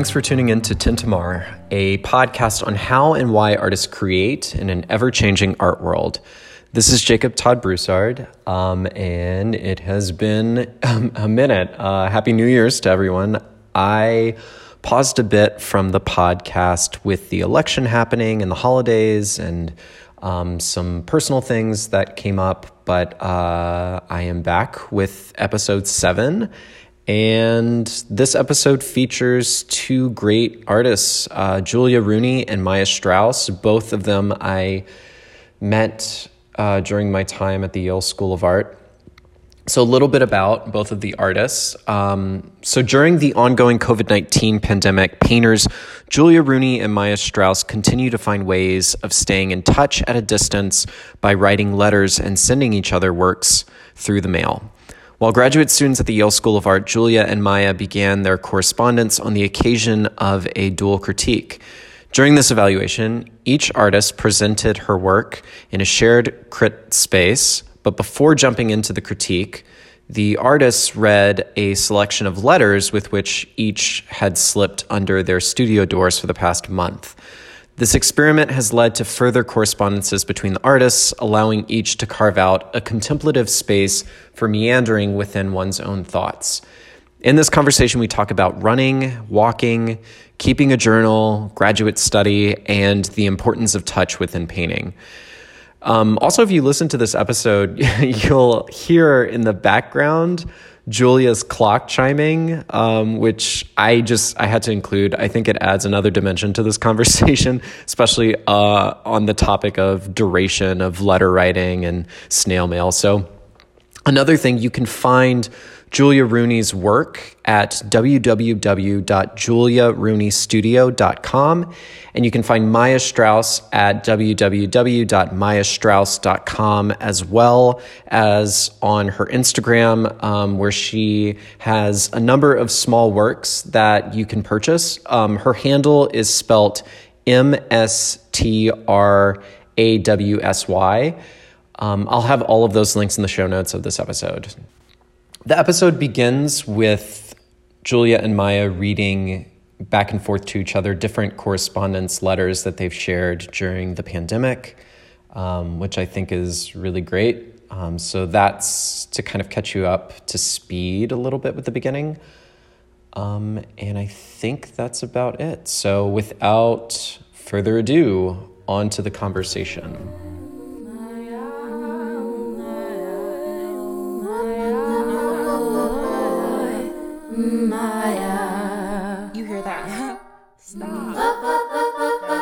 Thanks for tuning in to Tintamar, a podcast on how and why artists create in an ever changing art world. This is Jacob Todd Broussard, um, and it has been um, a minute. Uh, Happy New Year's to everyone. I paused a bit from the podcast with the election happening and the holidays and um, some personal things that came up, but uh, I am back with episode seven and this episode features two great artists, uh, Julia Rooney and Maya Strauss. Both of them I met uh, during my time at the Yale School of Art. So, a little bit about both of the artists. Um, so, during the ongoing COVID 19 pandemic, painters Julia Rooney and Maya Strauss continue to find ways of staying in touch at a distance by writing letters and sending each other works through the mail. While graduate students at the Yale School of Art, Julia and Maya began their correspondence on the occasion of a dual critique. During this evaluation, each artist presented her work in a shared crit space, but before jumping into the critique, the artists read a selection of letters with which each had slipped under their studio doors for the past month. This experiment has led to further correspondences between the artists, allowing each to carve out a contemplative space for meandering within one's own thoughts. In this conversation, we talk about running, walking, keeping a journal, graduate study, and the importance of touch within painting. Um, also, if you listen to this episode, you'll hear in the background Julia's clock chiming, um, which I just I had to include. I think it adds another dimension to this conversation, especially uh, on the topic of duration of letter writing and snail mail. So, another thing you can find Julia Rooney's work at www.juliarooneystudio.com. And you can find Maya Strauss at www.mayastrauss.com as well as on her Instagram, um, where she has a number of small works that you can purchase. Um, her handle is spelt M S T R A W S Y. Um, I'll have all of those links in the show notes of this episode. The episode begins with Julia and Maya reading back and forth to each other different correspondence letters that they've shared during the pandemic, um, which I think is really great. Um, so that's to kind of catch you up to speed a little bit with the beginning. Um, and I think that's about it. So without further ado, on to the conversation. Maya. You hear that? Stop. no,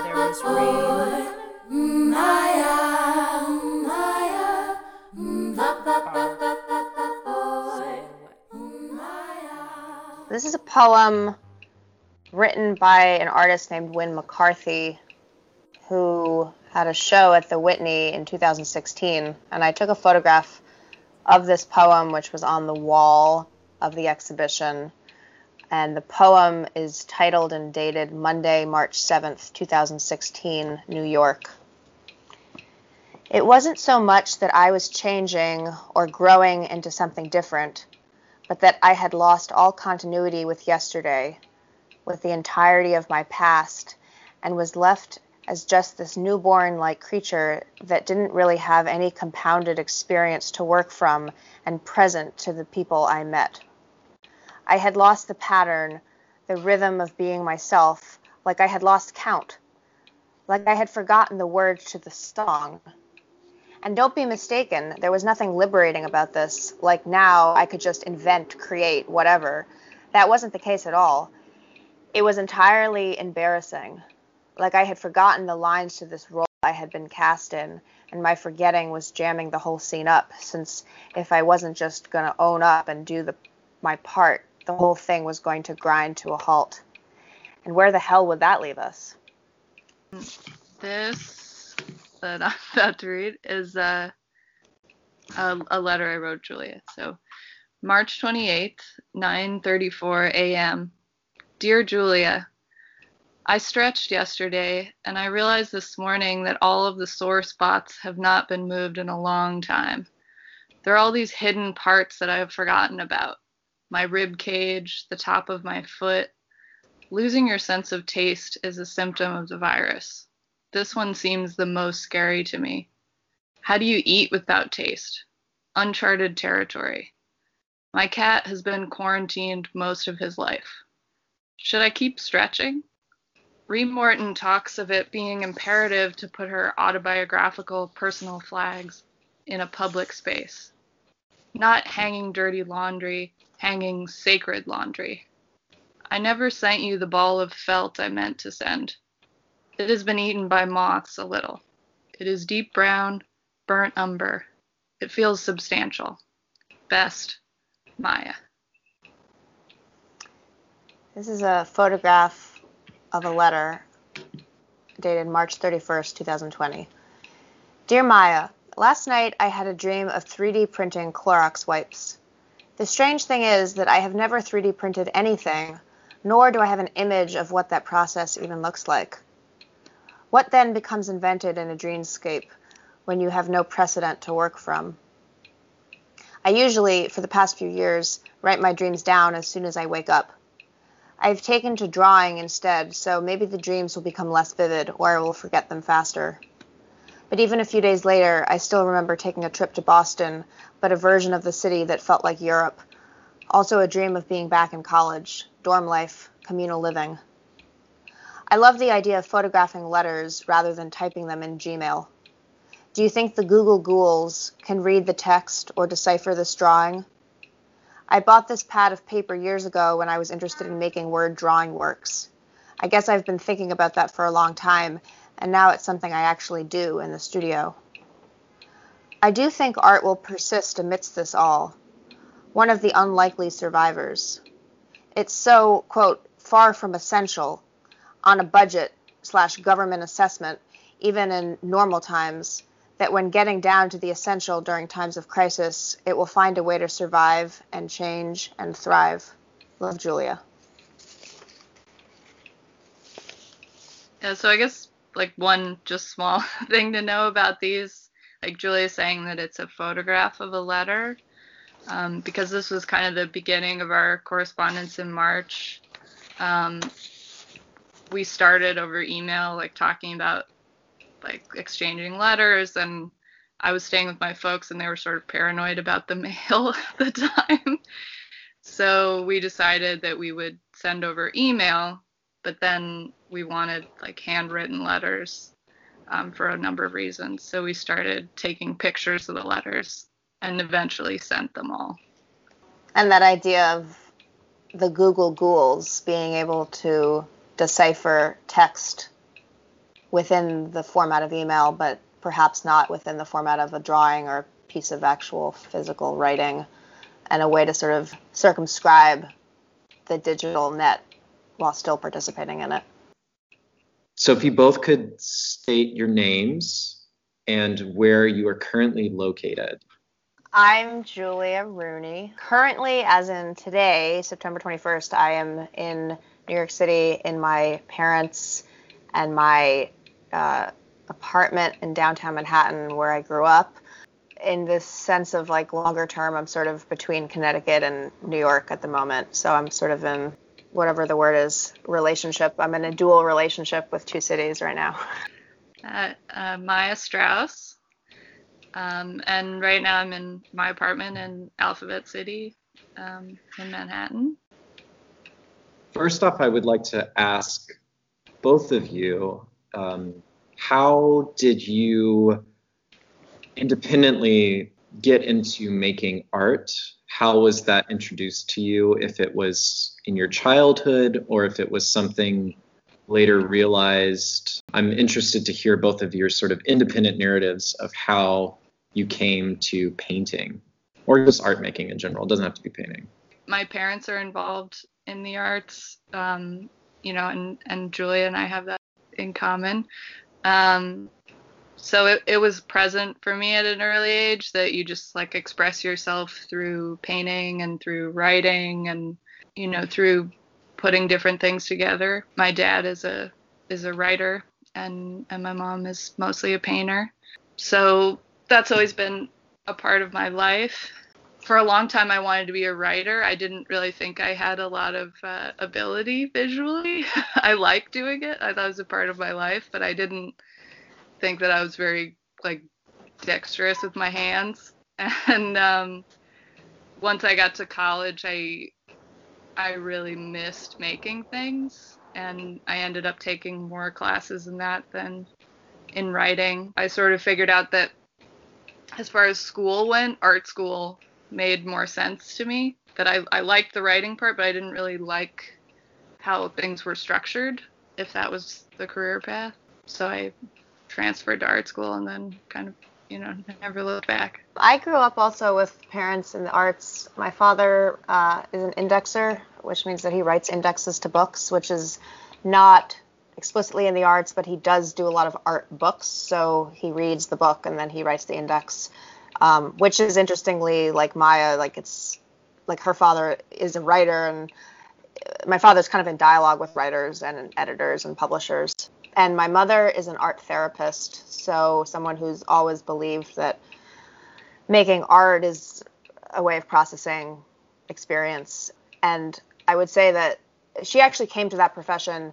there was rain. Maya, Maya. This is a poem written by an artist named Win McCarthy, who had a show at the Whitney in 2016. And I took a photograph of this poem, which was on the wall of the exhibition. And the poem is titled and dated Monday, March 7th, 2016, New York. It wasn't so much that I was changing or growing into something different, but that I had lost all continuity with yesterday, with the entirety of my past, and was left as just this newborn like creature that didn't really have any compounded experience to work from and present to the people I met. I had lost the pattern, the rhythm of being myself, like I had lost count, like I had forgotten the words to the song. And don't be mistaken, there was nothing liberating about this, like now I could just invent, create, whatever. That wasn't the case at all. It was entirely embarrassing, like I had forgotten the lines to this role I had been cast in, and my forgetting was jamming the whole scene up, since if I wasn't just going to own up and do the, my part, the whole thing was going to grind to a halt. And where the hell would that leave us? This that I'm about to read is a, a, a letter I wrote Julia. So, March 28th, 9:34 a.m. Dear Julia, I stretched yesterday and I realized this morning that all of the sore spots have not been moved in a long time. There are all these hidden parts that I have forgotten about my rib cage, the top of my foot, Losing your sense of taste is a symptom of the virus. This one seems the most scary to me. How do you eat without taste? Uncharted territory. My cat has been quarantined most of his life. Should I keep stretching? Ree Morton talks of it being imperative to put her autobiographical personal flags in a public space. Not hanging dirty laundry, hanging sacred laundry. I never sent you the ball of felt I meant to send. It has been eaten by moths a little. It is deep brown, burnt umber. It feels substantial. Best, Maya. This is a photograph of a letter dated March 31st, 2020. Dear Maya, last night I had a dream of 3D printing Clorox wipes. The strange thing is that I have never 3D printed anything, nor do I have an image of what that process even looks like. What then becomes invented in a dreamscape when you have no precedent to work from? I usually, for the past few years, write my dreams down as soon as I wake up. I've taken to drawing instead, so maybe the dreams will become less vivid or I will forget them faster. But even a few days later, I still remember taking a trip to Boston, but a version of the city that felt like Europe. Also, a dream of being back in college, dorm life, communal living. I love the idea of photographing letters rather than typing them in Gmail. Do you think the Google Ghouls can read the text or decipher this drawing? I bought this pad of paper years ago when I was interested in making word drawing works. I guess I've been thinking about that for a long time, and now it's something I actually do in the studio. I do think art will persist amidst this all, one of the unlikely survivors. It's so, quote, far from essential, on a budget slash government assessment, even in normal times, that when getting down to the essential during times of crisis, it will find a way to survive and change and thrive. Love, Julia. Yeah, so I guess like one just small thing to know about these, like Julia saying that it's a photograph of a letter, um, because this was kind of the beginning of our correspondence in March. Um, we started over email, like talking about like exchanging letters and I was staying with my folks and they were sort of paranoid about the mail at the time. So we decided that we would send over email, but then we wanted like handwritten letters um, for a number of reasons. So we started taking pictures of the letters and eventually sent them all. And that idea of the Google Ghouls being able to decipher text within the format of email, but perhaps not within the format of a drawing or a piece of actual physical writing, and a way to sort of circumscribe the digital net while still participating in it. So, if you both could state your names and where you are currently located. I'm Julia Rooney. Currently, as in today, September 21st, I am in New York City in my parents' and my uh, apartment in downtown Manhattan where I grew up. In this sense of like longer term, I'm sort of between Connecticut and New York at the moment. So I'm sort of in whatever the word is relationship. I'm in a dual relationship with two cities right now. Uh, uh, Maya Strauss. Um, and right now I'm in my apartment in Alphabet City um, in Manhattan. First off, I would like to ask both of you um, how did you independently get into making art? How was that introduced to you? If it was in your childhood or if it was something later realized? I'm interested to hear both of your sort of independent narratives of how you came to painting or just art making in general. It doesn't have to be painting. My parents are involved in the arts, um, you know, and, and Julia and I have that in common. Um, so it, it was present for me at an early age that you just like express yourself through painting and through writing and you know through putting different things together. My dad is a is a writer and and my mom is mostly a painter. So that's always been a part of my life. for a long time I wanted to be a writer. I didn't really think I had a lot of uh, ability visually. I like doing it. I thought it was a part of my life, but I didn't think that I was very like dexterous with my hands. And um, once I got to college, I I really missed making things, and I ended up taking more classes in that than in writing. I sort of figured out that as far as school went, art school made more sense to me. That I, I liked the writing part, but I didn't really like how things were structured, if that was the career path. So I transferred to art school and then kind of, you know, never looked back. I grew up also with parents in the arts. My father uh, is an indexer, which means that he writes indexes to books, which is not explicitly in the arts, but he does do a lot of art books. So he reads the book and then he writes the index um, which is interestingly like Maya, like it's like her father is a writer, and my father's kind of in dialogue with writers and editors and publishers. And my mother is an art therapist, so someone who's always believed that making art is a way of processing experience. And I would say that she actually came to that profession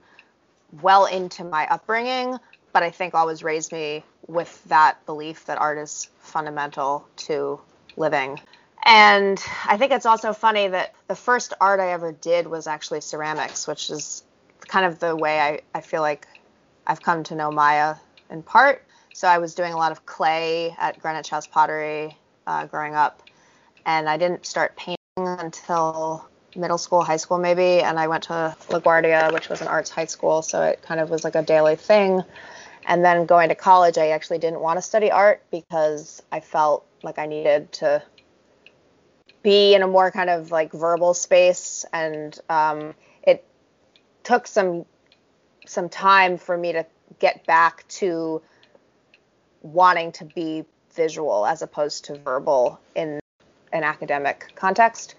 well into my upbringing, but I think always raised me with that belief that art is fundamental to living. And I think it's also funny that the first art I ever did was actually ceramics, which is kind of the way I, I feel like I've come to know Maya in part. So I was doing a lot of clay at Greenwich House Pottery uh, growing up, and I didn't start painting until middle school, high school maybe. And I went to LaGuardia, which was an arts high school, so it kind of was like a daily thing. And then going to college, I actually didn't want to study art because I felt like I needed to be in a more kind of like verbal space, and um, it took some some time for me to get back to wanting to be visual as opposed to verbal in an academic context.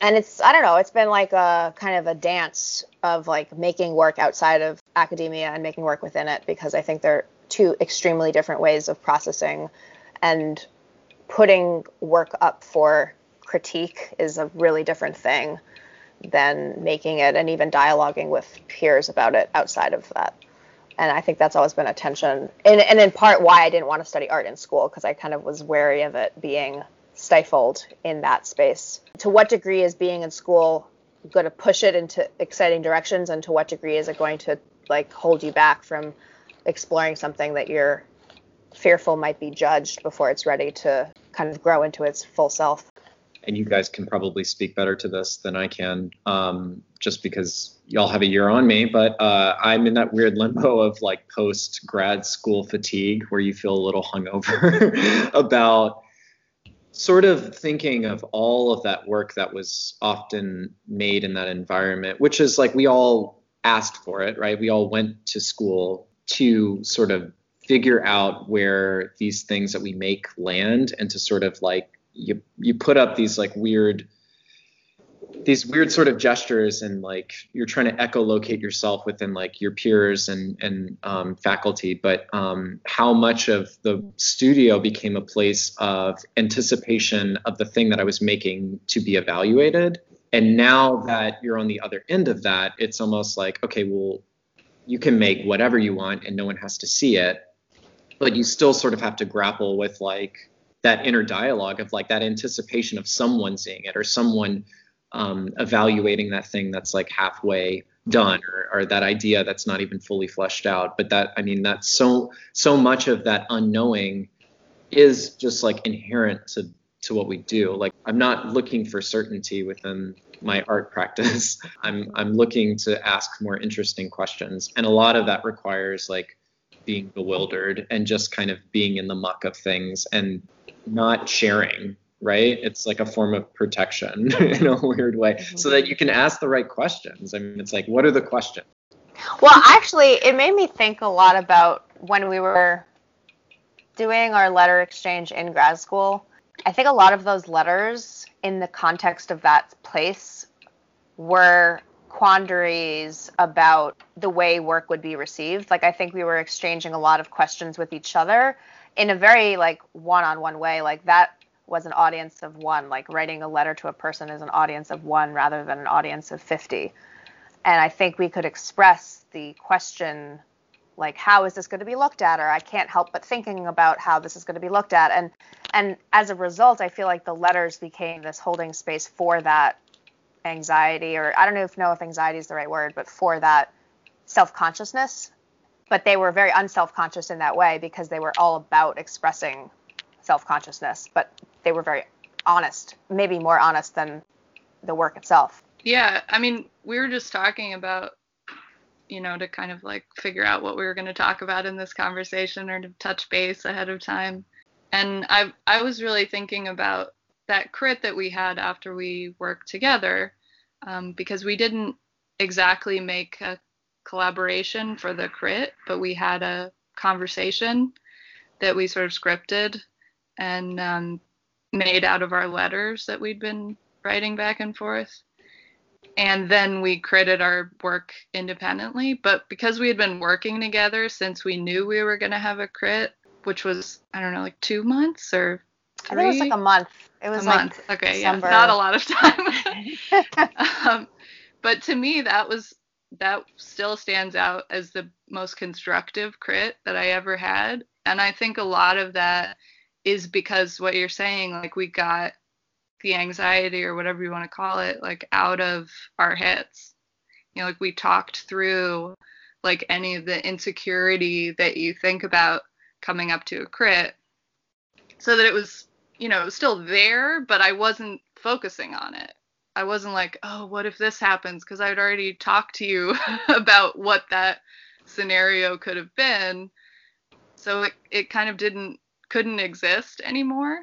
And it's i don't know it's been like a kind of a dance of like making work outside of academia and making work within it because i think they're two extremely different ways of processing and putting work up for critique is a really different thing than making it and even dialoguing with peers about it outside of that and i think that's always been a tension and, and in part why i didn't want to study art in school because i kind of was wary of it being stifled in that space. To what degree is being in school going to push it into exciting directions, and to what degree is it going to like hold you back from exploring something that you're fearful might be judged before it's ready to kind of grow into its full self? And you guys can probably speak better to this than I can, um, just because y'all have a year on me. But uh, I'm in that weird limbo of like post grad school fatigue, where you feel a little hungover about sort of thinking of all of that work that was often made in that environment, which is like we all asked for it, right? We all went to school to sort of figure out where these things that we make land and to sort of like you you put up these like weird these weird sort of gestures and like you're trying to echolocate yourself within like your peers and and um, faculty. But um, how much of the studio became a place of anticipation of the thing that i was making to be evaluated? And now that you're on the other end of that it's almost like okay well you can make whatever you want and no one has to see it but you still sort of have to grapple with like that inner dialogue of like that anticipation of someone seeing it or someone um, evaluating that thing that's like halfway done or, or that idea that's not even fully fleshed out. But that i mean that's so so much of that unknowing is just like inherent to to what we do. Like i'm not looking for certainty within my art practice. I'm i'm looking to ask more interesting questions. And a lot of that requires like being bewildered and just kind of being in the muck of things and not sharing right? It's like a form of protection in a weird way, so that you can ask the right questions. I mean, it's like, what are the questions? Well, actually, it made me think a lot about when we were doing our letter exchange in grad school. I think a lot of those letters, in the context of that place, were quandaries about the way work would be received. Like, I think we were exchanging a lot of questions with each other in a very like one-on-one way. Like that was an audience of one. Like writing a letter to a person is an audience of one rather than an audience of 50. And I think we could express the question like how is this going to be looked at or i can't help but thinking about how this is going to be looked at and and as a result i feel like the letters became this holding space for that anxiety or i don't know if know if anxiety is the right word but for that self-consciousness but they were very unself-conscious in that way because they were all about expressing self-consciousness but they were very honest maybe more honest than the work itself yeah i mean we were just talking about you know, to kind of like figure out what we were going to talk about in this conversation or to touch base ahead of time. And I I was really thinking about that crit that we had after we worked together um, because we didn't exactly make a collaboration for the crit, but we had a conversation that we sort of scripted and um, made out of our letters that we'd been writing back and forth and then we created our work independently. But because we had been working together since we knew we were going to have a crit, which was, I don't know, like two months or three? I think it was like a month. It was a like month. Okay, December. yeah, not a lot of time. um, but to me, that was that still stands out as the most constructive crit that I ever had, and I think a lot of that is because what you're saying, like we got the anxiety or whatever you want to call it like out of our heads you know like we talked through like any of the insecurity that you think about coming up to a crit so that it was you know still there but i wasn't focusing on it i wasn't like oh what if this happens because i'd already talked to you about what that scenario could have been so it, it kind of didn't couldn't exist anymore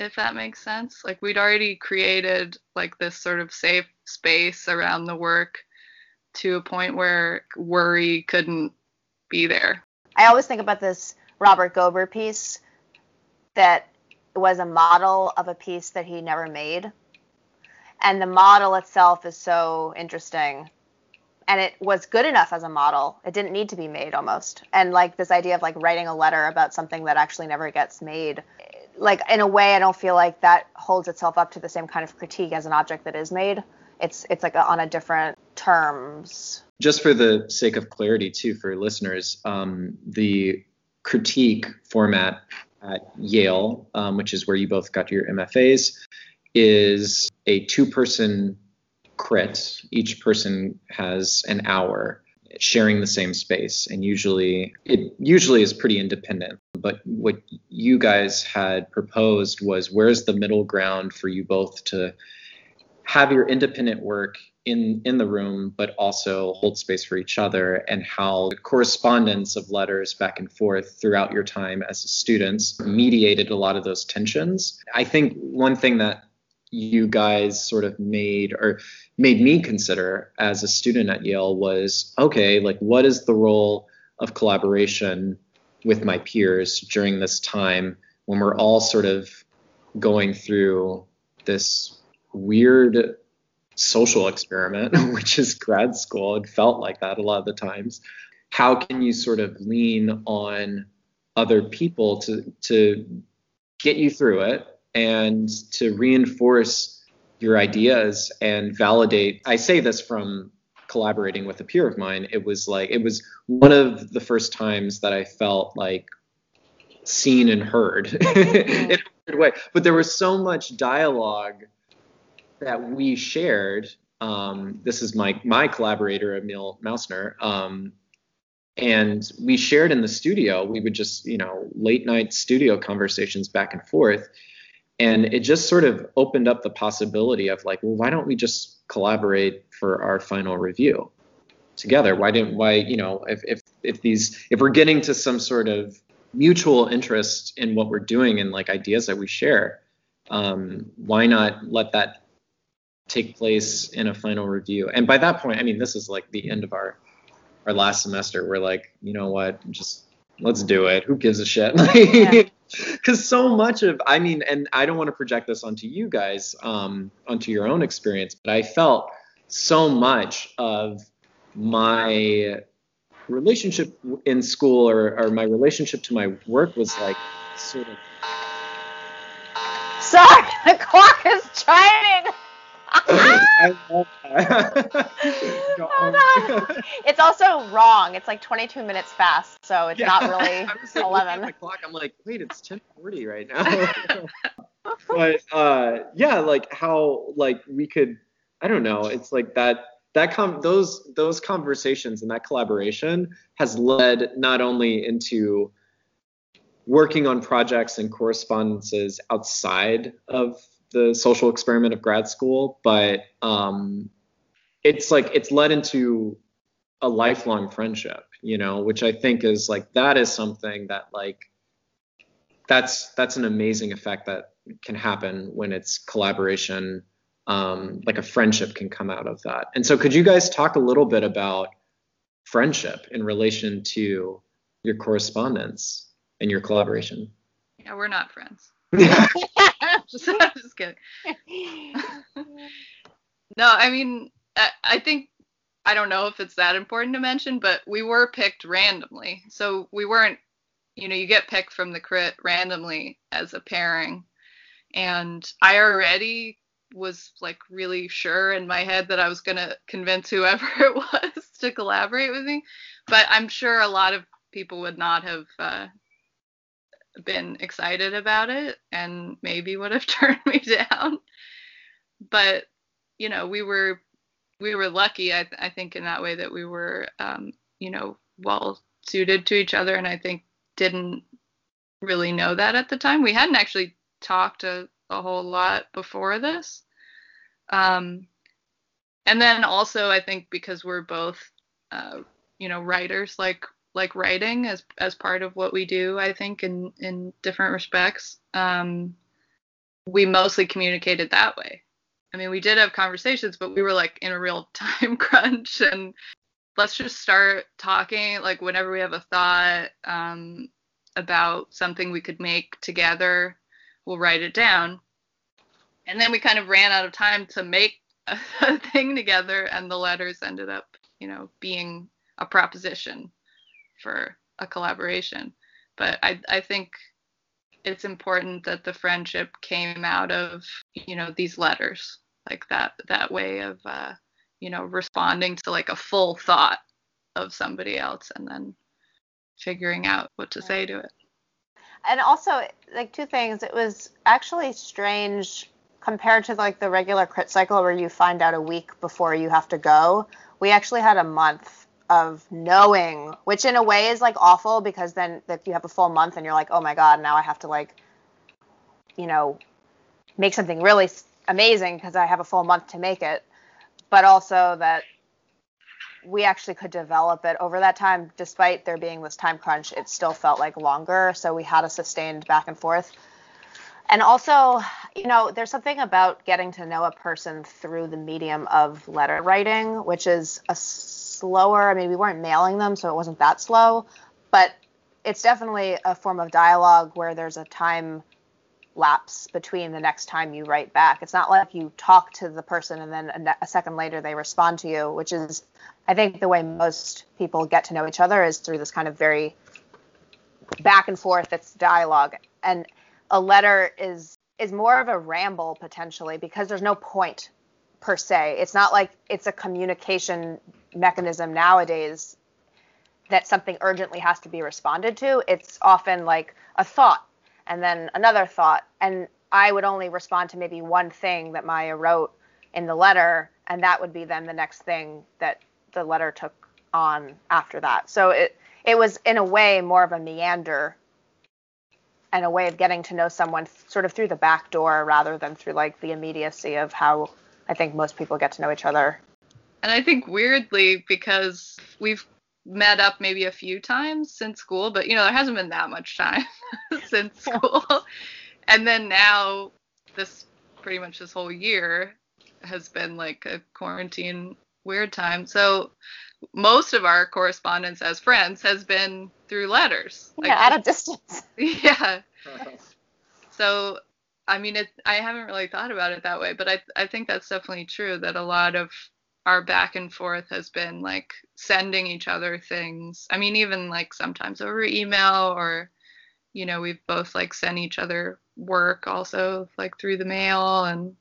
if that makes sense. Like we'd already created like this sort of safe space around the work to a point where worry couldn't be there. I always think about this Robert Gober piece that was a model of a piece that he never made. And the model itself is so interesting. And it was good enough as a model. It didn't need to be made almost. And like this idea of like writing a letter about something that actually never gets made like in a way, I don't feel like that holds itself up to the same kind of critique as an object that is made. It's it's like a, on a different terms. Just for the sake of clarity, too, for listeners, um, the critique format at Yale, um, which is where you both got your MFAs, is a two-person crit. Each person has an hour sharing the same space and usually it usually is pretty independent but what you guys had proposed was where's the middle ground for you both to have your independent work in in the room but also hold space for each other and how the correspondence of letters back and forth throughout your time as students mediated a lot of those tensions. I think one thing that you guys sort of made or made me consider as a student at Yale was okay, like what is the role of collaboration with my peers during this time when we're all sort of going through this weird social experiment, which is grad school. It felt like that a lot of the times. How can you sort of lean on other people to to get you through it and to reinforce your ideas and validate. I say this from collaborating with a peer of mine. It was like, it was one of the first times that I felt like seen and heard in a weird way. But there was so much dialogue that we shared. Um, this is my my collaborator Emil Mausner, um, and we shared in the studio. We would just you know late night studio conversations back and forth, and it just sort of opened up the possibility of like well why don't we just collaborate for our final review together why didn't why you know if if if these if we're getting to some sort of mutual interest in what we're doing and like ideas that we share um, why not let that take place in a final review. And by that point i mean this is like the end of our our last semester. We're like you know what? Just let's do it. Who gives a shit? Yeah. Because so much of i mean and i don't want to project this onto you guys um, onto your own experience but i felt so much of my relationship in school or, or my relationship to my work was like sort of Sorry, the clock is chiming. I love that. Oh. It's also wrong. It's like 22 minutes fast, so it's Yeah. not really I was like, looking at 11. the clock. I'm like, wait, it's 10:40 right now. but uh, yeah, like how like we could, I don't know. It's like that that com- those those conversations and that collaboration has led not only into working on projects and correspondences outside of the social experiment of grad school, but um, it's like it's led into a lifelong friendship, you know, which I think is like that is something that like that's that's an amazing effect that can happen when it's collaboration. Um, like a friendship can come out of that. And so, could you guys talk a little bit about friendship in relation to your correspondence and your collaboration? Yeah, we're not friends. just, I'm just kidding. No, I mean, I, I think I don't know if it's that important to mention, but we were picked randomly. So we weren't, you know, you get picked from the crit randomly as a pairing. And I already was like really sure in my head that I was going to convince whoever it was to collaborate with me. But I'm sure a lot of people would not have uh, been excited about it and maybe would have turned me down. But you know, we were we were lucky, I, I think, in that way that we were, um, you know, well suited to each other, and I think didn't really know that at the time. We hadn't actually talked a, a whole lot before this. Um, and then also, I think because we're both, uh, you know, writers, like like writing as as part of what we do, I think in in different respects. Um, we mostly communicated that way. I mean, we did have conversations, but we were like in a real time crunch and let's just start talking like whenever we have a thought um, about something we could make together, we'll write it down. And then we kind of ran out of time to make a, a thing together and the letters ended up, you know, being a proposition for a collaboration. But I, I think it's important that the friendship came out of you know these letters like that that way of uh, you know responding to like a full thought of somebody else and then figuring out what to say to it. And also like two things. It was actually strange compared to like the regular crit cycle where you find out a week before you have to go. We actually had a month of knowing which in a way is like awful because then that you have a full month and you're like oh my god now i have to like you know make something really amazing because i have a full month to make it. But also that we actually could develop it over that time. Despite there being this time crunch it still felt like longer. So we had a sustained back and forth. And also you know there's something about getting to know a person through the medium of letter writing which is a slower i mean we weren't mailing them so it wasn't that slow but it's definitely a form of dialogue where there's a time lapse between the next time you write back. It's not like you talk to the person and then a, a second later they respond to you, which is, I think, the way most people get to know each other is through this kind of very back and forth. It's dialogue, and a letter is is more of a ramble potentially because there's no point per se. It's not like it's a communication mechanism nowadays that something urgently has to be responded to. It's often like a thought and then another thought. And I would only respond to maybe one thing that Maya wrote in the letter, and that would be then the next thing that the letter took on after that. So it it was in a way more of a meander and a way of getting to know someone sort of through the back door rather than through like the immediacy of how I think most people get to know each other. and i think weirdly because we've met up maybe a few times since school but you know there hasn't been that much time since school. And then now this pretty much this whole year has been like a quarantine weird time. So most of our correspondence as friends has been through letters. Yeah, at a distance. yeah. So i mean it i haven't really thought about it that way but i i think that's definitely true that a lot of our back and forth has been like sending each other things i mean even like sometimes over email or you know we've both like sent each other work also like through the mail and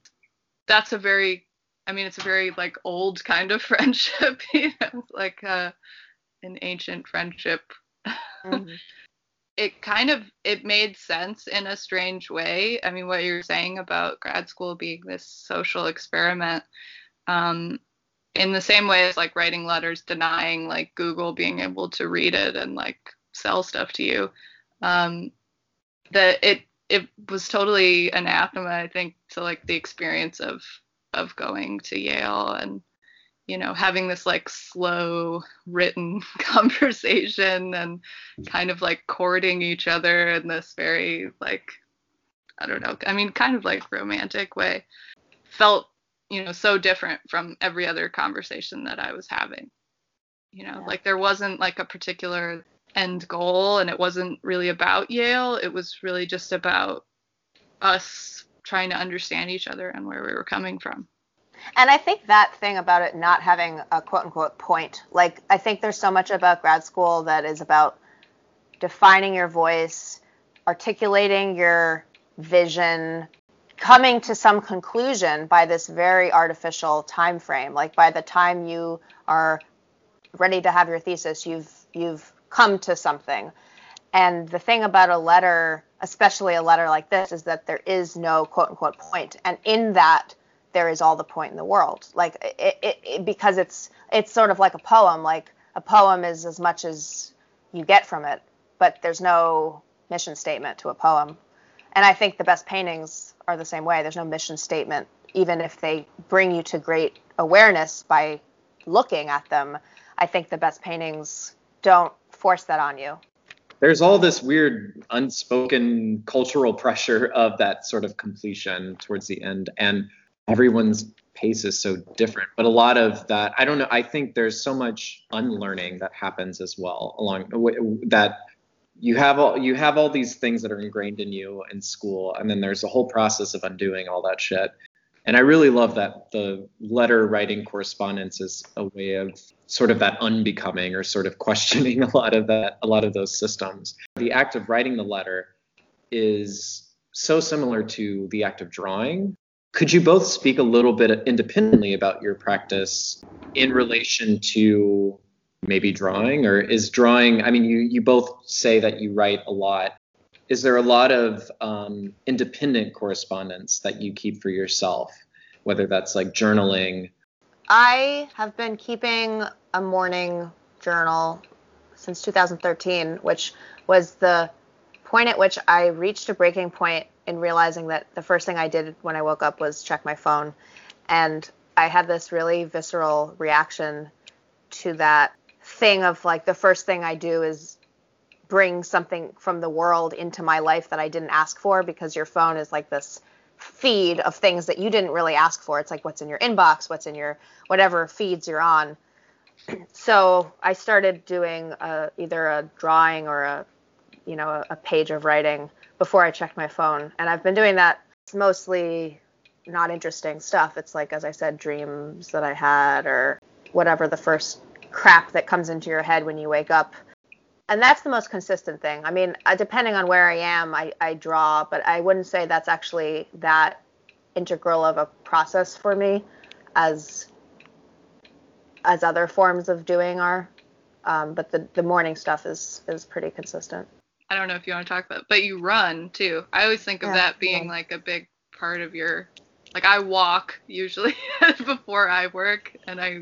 that's a very I mean it's a very like old kind of friendship, you know, like uh an ancient friendship. Mm-hmm. It kind of it made sense in a strange way. I mean what you're saying about grad school being this social experiment um in the same way as like writing letters denying like Google being able to read it and like sell stuff to you. Um, that it it was totally anathema, I think, to like the experience of of going to Yale and you know having this like slow written conversation and kind of like courting each other in this very like I don't know, I mean kind of like romantic way felt you know so different from every other conversation that I was having. You know, yeah. like there wasn't like a particular end goal and it wasn't really about Yale. It was really just about us trying to understand each other and where we were coming from. And I think that thing about it not having a quote unquote point, like I think there's so much about grad school that is about defining your voice, articulating your vision, coming to some conclusion by this very artificial time frame. Like by the time you are ready to have your thesis, you've you've come to something. And the thing about a letter, especially a letter like this, is that there is no quote unquote point. And in that, there is all the point in the world. Like it, it, it, because it's it's sort of like a poem. Like a poem is as much as you get from it, but there's no mission statement to a poem. And I think the best paintings are the same way. There's no mission statement, even if they bring you to great awareness by looking at them. I think the best paintings don't force that on you. There's all this weird unspoken cultural pressure of that sort of completion towards the end, and everyone's pace is so different. But a lot of that, I don't know. I think there's so much unlearning that happens as well along that you have all you have all these things that are ingrained in you in school and then there's a whole process of undoing all that shit and I really love that the letter writing correspondence is a way of sort of that unbecoming or sort of questioning a lot of that, a lot of those systems. The act of writing the letter is so similar to the act of drawing. Could you both speak a little bit independently about your practice in relation to maybe drawing or is drawing i mean you you both say that you write a lot is there a lot of um, independent correspondence that you keep for yourself, whether that's like journaling? I have been keeping a morning journal since 2013, which was the point at which I reached a breaking point in realizing that the first thing I did when I woke up was check my phone. And I had this really visceral reaction to that thing of like the first thing I do is bring something from the world into my life that I didn't ask for because your phone is like this feed of things that you didn't really ask for. It's like what's in your inbox, what's in your whatever feeds you're on. so I started doing a, either a drawing or a you know a, a page of writing before I checked my phone, and I've been doing that. It's mostly not interesting stuff. It's like as I said, dreams that I had or whatever the first crap that comes into your head when you wake up and that's the most consistent thing. I mean, uh, depending on where I am, I, I draw, but I wouldn't say that's actually that integral of a process for me as as other forms of doing are. Um, but the, the morning stuff is is pretty consistent. I don't know if you want to talk about, but you run too. I always think of yeah, that being yeah. like a big part of your like I walk usually before I work and I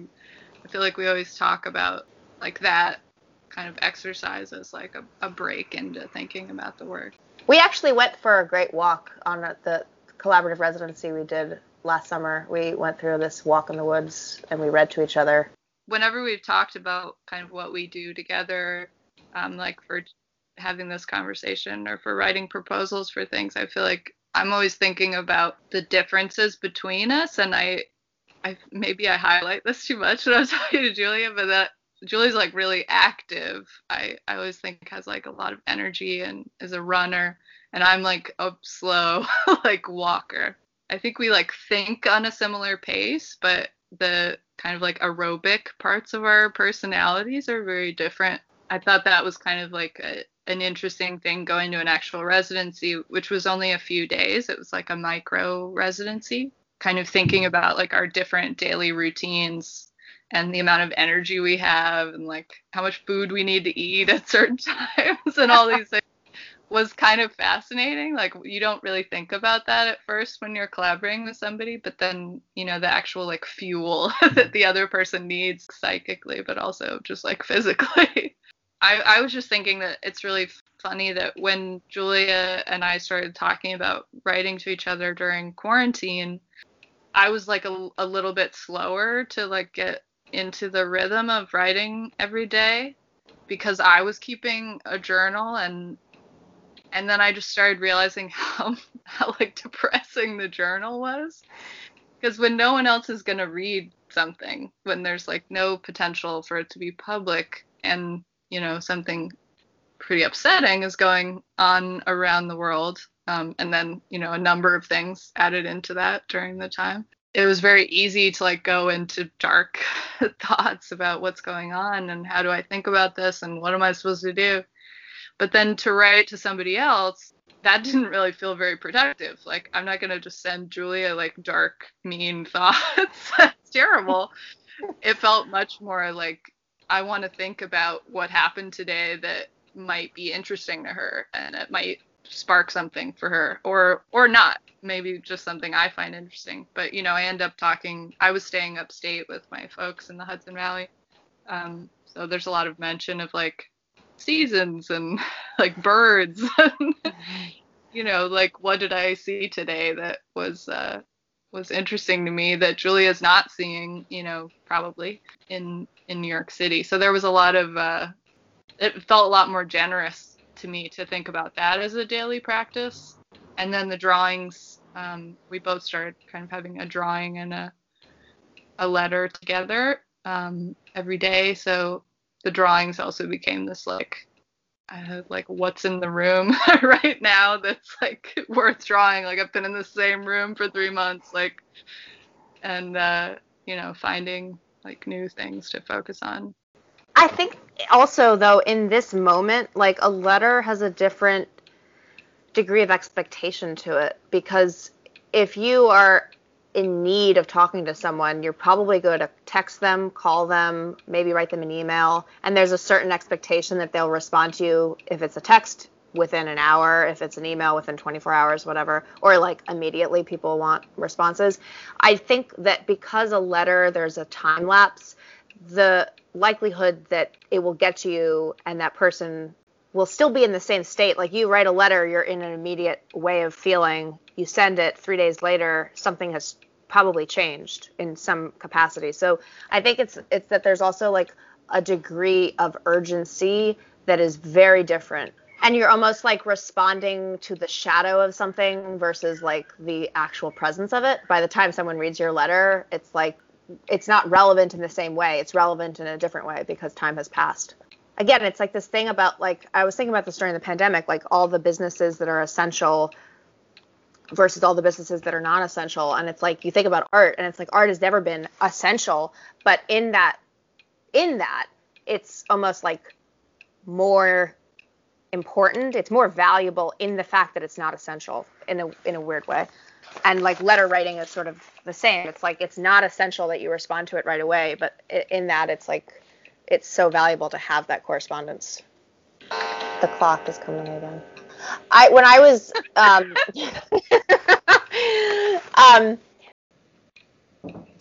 I feel like we always talk about like that kind of exercise as like a, a break into thinking about the work. We actually went for a great walk on the collaborative residency we did last summer. We went through this walk in the woods and we read to each other. Whenever we've talked about kind of what we do together, um, like for having this conversation or for writing proposals for things, I feel like I'm always thinking about the differences between us, and I, I maybe I highlight this too much when I was talking to Julia, but that Julie's like really active. I, I always think has like a lot of energy and is a runner. And I'm like a slow like walker. I think we like think on a similar pace, but the kind of like aerobic parts of our personalities are very different. I thought that was kind of like a, an interesting thing going to an actual residency, which was only a few days. It was like a micro residency, kind of thinking about like our different daily routines and the amount of energy we have and like how much food we need to eat at certain times and all these things was kind of fascinating. Like you don't really think about that at first when you're collaborating with somebody, but then, you know, the actual like fuel that the other person needs psychically, but also just like physically. I, I was just thinking that it's really funny that when Julia and I started talking about writing to each other during quarantine, I was like a, a little bit slower to like get into the rhythm of writing every day because I was keeping a journal and and then I just started realizing how how like depressing the journal was. Because when no one else is going to read something when there's like no potential for it to be public and you know something pretty upsetting is going on around the world um, and then you know a number of things added into that during the time. It was very easy to like go into dark thoughts about what's going on and how do i think about this and what am i supposed to do? But then to write to somebody else that didn't really feel very productive. Like i'm not going to just send julia like dark mean thoughts. That's terrible. It felt much more like I want to think about what happened today that might be interesting to her and it might spark something for her or or not. Maybe just something i find interesting. But you know i end up talking i was staying upstate with my folks in the hudson valley. Um, so there's a lot of mention of like seasons and like birds and, you know like what did i see today that was uh was interesting to me that julia's not seeing you know probably in in New York City. So there was a lot of uh, it felt a lot more generous to me to think about that as a daily practice. And then the drawings, um, we both started kind of having a drawing and a a letter together um, every day. So the drawings also became this like uh, like what's in the room right now that's like worth drawing. Like I've been in the same room for three months, like and uh, you know finding like new things to focus on. I think also though in this moment, like a letter has a different degree of expectation to it because if you are in need of talking to someone, you're probably going to text them, call them, maybe write them an email, and there's a certain expectation that they'll respond to you if it's a text within an hour, if it's an email within 24 hours, whatever, or like immediately people want responses. I think that because a letter, there's a time lapse, the likelihood that it will get to you and that person will still be in the same state. Like you write a letter, you're in an immediate way of feeling. You send it three days later, something has probably changed in some capacity. So I think it's it's that there's also like a degree of urgency that is very different and you're almost like responding to the shadow of something versus like the actual presence of it. By the time someone reads your letter it's like it's not relevant in the same way. It's relevant in a different way because time has passed. Again it's like this thing about like i was thinking about this during the pandemic like all the businesses that are essential versus all the businesses that are non-essential and it's like you think about art and it's like art has never been essential. But in that in that it's almost like more important. It's more valuable in the fact that it's not essential in a in a weird way. And like letter writing is sort of the same. It's like it's not essential that you respond to it right away, but in that it's like it's so valuable to have that correspondence. The clock is coming again. I when I was um, um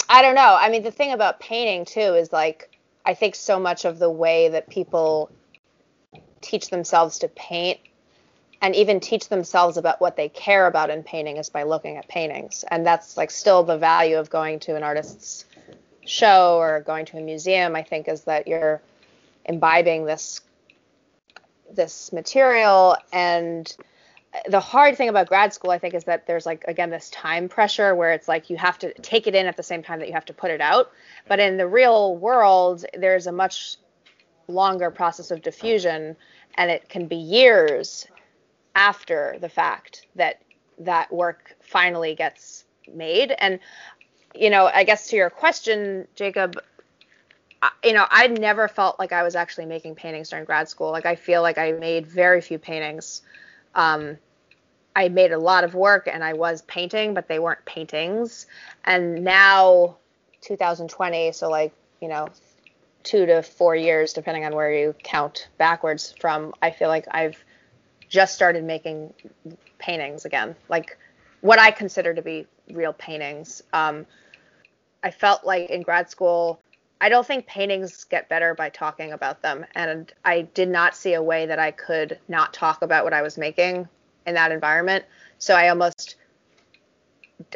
I don't know. I mean, the thing about painting too is like I think so much of the way that people teach themselves to paint and even teach themselves about what they care about in painting is by looking at paintings. And that's like still the value of going to an artist's show or going to a museum, I think, is that you're imbibing this this material and the hard thing about grad school i think is that there's like again this time pressure where it's like you have to take it in at the same time that you have to put it out but in the real world there's a much longer process of diffusion and it can be years after the fact that that work finally gets made and you know i guess to your question jacob you know, I never felt like I was actually making paintings during grad school. Like I feel like I made very few paintings. Um, I made a lot of work and I was painting, but they weren't paintings. And now, 2020, so like you know, two to four years, depending on where you count backwards from, I feel like I've just started making paintings again, like what I consider to be real paintings. Um, I felt like in grad school, I don't think paintings get better by talking about them. And I did not see a way that I could not talk about what I was making in that environment. So I almost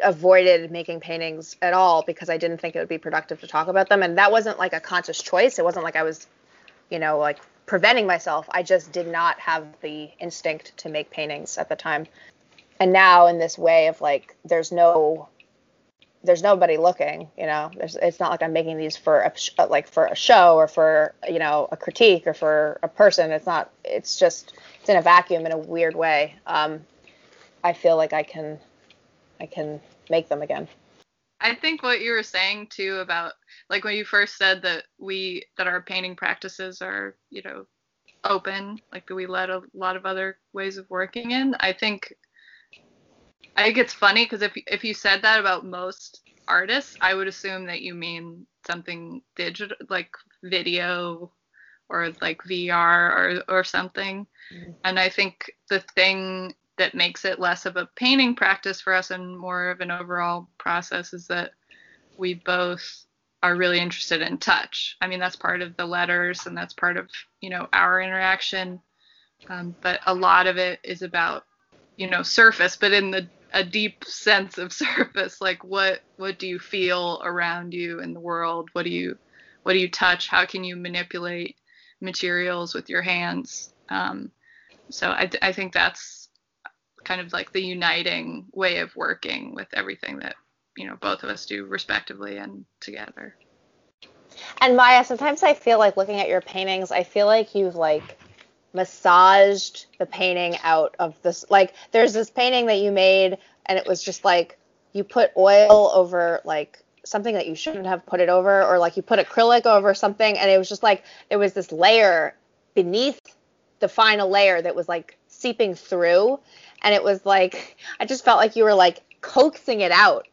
avoided making paintings at all because I didn't think it would be productive to talk about them. And that wasn't like a conscious choice. It wasn't like I was, you know, like preventing myself. I just did not have the instinct to make paintings at the time. And now in this way of like, there's no there's nobody looking you know there's, it's not like i'm making these for a like for a show or for you know a critique or for a person it's not it's just it's in a vacuum in a weird way um, i feel like i can i can make them again i think what you were saying too about like when you first said that we that our painting practices are you know open like that we let a lot of other ways of working in i think I think it's funny because if if you said that about most artists, I would assume that you mean something digital, like video or like VR or or something. Mm-hmm. And I think the thing that makes it less of a painting practice for us and more of an overall process is that we both are really interested in touch. I mean, that's part of the letters and that's part of, you know, our interaction. Um, but a lot of it is about, you know, surface, but in the a deep sense of surface like what what do you feel around you in the world what do you what do you touch how can you manipulate materials with your hands um, so I, I think that's kind of like the uniting way of working with everything that you know both of us do respectively and together. And maya sometimes i feel like looking at your paintings i feel like you've like massaged the painting out of this like there's this painting that you made and it was just like you put oil over like something that you shouldn't have put it over or like you put acrylic over something and it was just like there was this layer beneath the final layer that was like seeping through and it was like i just felt like you were like coaxing it out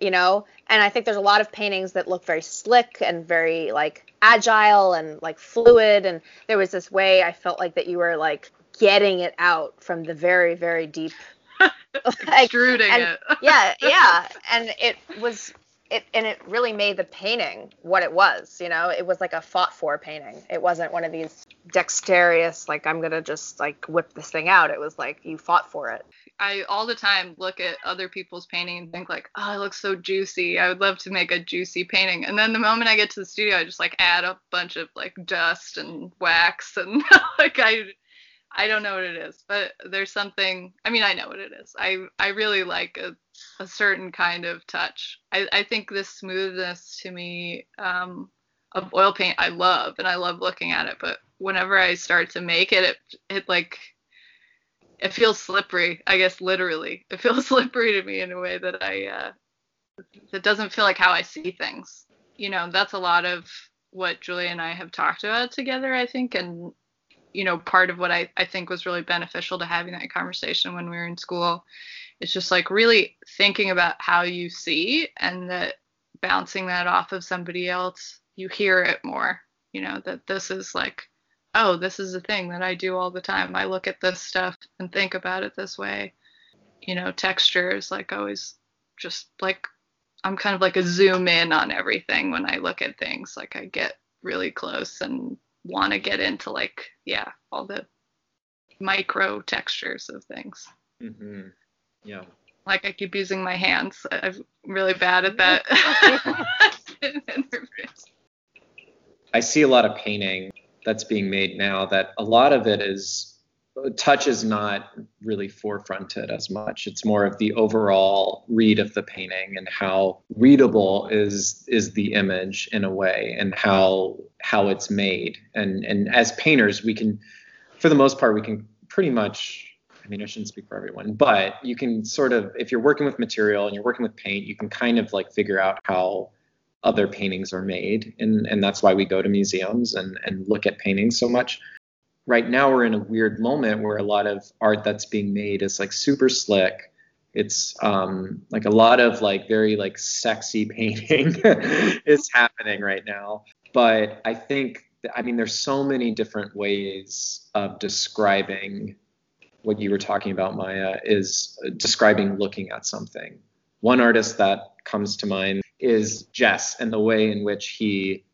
you know and i think there's a lot of paintings that look very slick and very like agile and like fluid and there was this way I felt like that you were like getting it out from the very very deep like, extruding and, it. yeah, yeah, and it was it and it really made the painting what it was, you know? It was like a fought for painting. It wasn't one of these dexterous like I'm to just like whip this thing out. It was like you fought for it. I all the time look at other people's painting and think like, oh, it looks so juicy. I would love to make a juicy painting. And then the moment I get to the studio, I just like add a bunch of like dust and wax and like I I don't know what it is, but there's something. I mean, I know what it is. I I really like a, a certain kind of touch. I I think this smoothness to me um, of oil paint I love, and I love looking at it. But whenever I start to make it, it it like it feels slippery. I guess literally, it feels slippery to me in a way that I uh, that doesn't feel like how I see things. You know, that's a lot of what Julia and I have talked about together. I think, and you know, part of what I, I think was really beneficial to having that conversation when we were in school is just like really thinking about how you see and that bouncing that off of somebody else, you hear it more. You know, that this is like oh, this is a thing that I do all the time. I look at this stuff and think about it this way. You know, textures, like always just like I'm kind of like a zoom in on everything when I look at things. Like I get really close and want to get into like, yeah, all the micro textures of things. Mm-hmm. Yeah. Like I keep using my hands. I'm really bad at that. I see a lot of painting that's being made now that a lot of it is touch is not really forefronted as much it's more of the overall read of the painting and how readable is is the image in a way and how how it's made and and as painters we can for the most part we can pretty much I mean, I shouldn't speak for everyone, but you can sort of, if you're working with material and you're working with paint, you can kind of like figure out how other paintings are made and and that's why we go to museums and and look at paintings so much. Right now we're in a weird moment where a lot of art that's being made is like super slick. It's um, like a lot of like very like sexy painting is happening right now. But i think i mean there's so many different ways of describing what you were talking about maya is uh, describing looking at something one artist that comes to mind is jess and the way in which he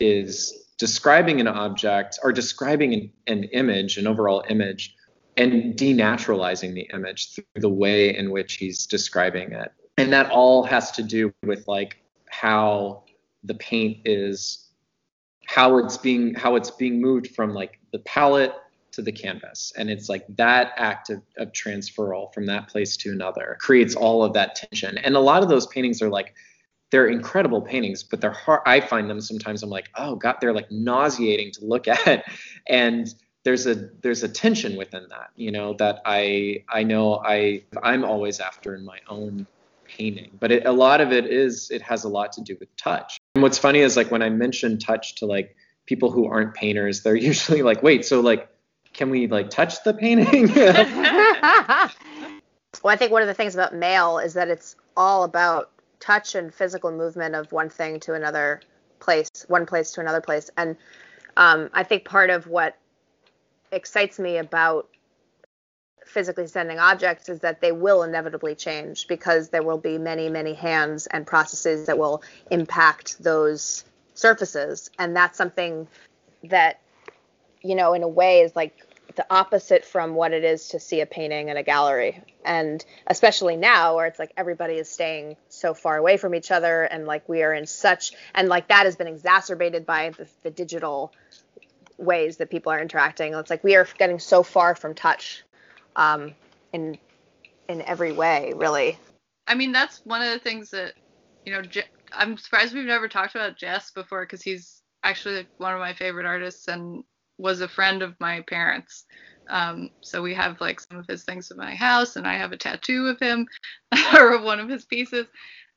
is describing an object or describing an, an image an overall image and denaturalizing the image through the way in which he's describing it. And that all has to do with like how the paint is how it's being how it's being moved from like the palette to the canvas. And it's like that act of, of transferal from that place to another creates all of that tension. And a lot of those paintings are like they're incredible paintings but they're hard i find them sometimes i'm like oh god they're like nauseating to look at. And there's a there's a tension within that you know that i i know i i'm always after in my own painting. But it, a lot of it is it has a lot to do with touch. And what's funny is like when i mention touch to like people who aren't painters they're usually like wait so like can we like touch the painting well i think one of the things about mail is that it's all about touch and physical movement of one thing to another place one place to another place and um, i think part of what excites me about physically sending objects is that they will inevitably change because there will be many, many hands and processes that will impact those surfaces. And that's something that, you know, in a way is like the opposite from what it is to see a painting in a gallery. And especially now where it's like everybody is staying so far away from each other and like we are in such, and like that has been exacerbated by the, the digital ways that people are interacting. It's like we are getting so far from touch um, in in every way, really. I mean, that's one of the things that you know. I'm surprised we've never talked about Jess before because he's actually one of my favorite artists and was a friend of my parents. Um, so we have like some of his things in my house, and I have a tattoo of him or of one of his pieces.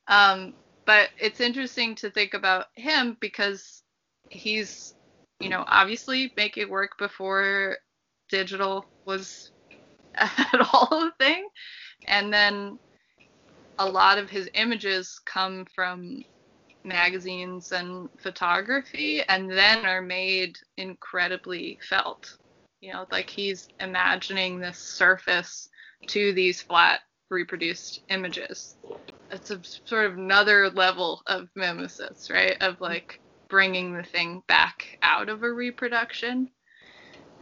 Um, but it's interesting to think about him because he's you know, obviously make it work before digital was at all a thing. And then a lot of his images come from magazines and photography and then are made incredibly felt. You know, like he's imagining this surface to these flat reproduced images. It's a sort of another level of mimesis, right? Of like bringing the thing back out of a reproduction.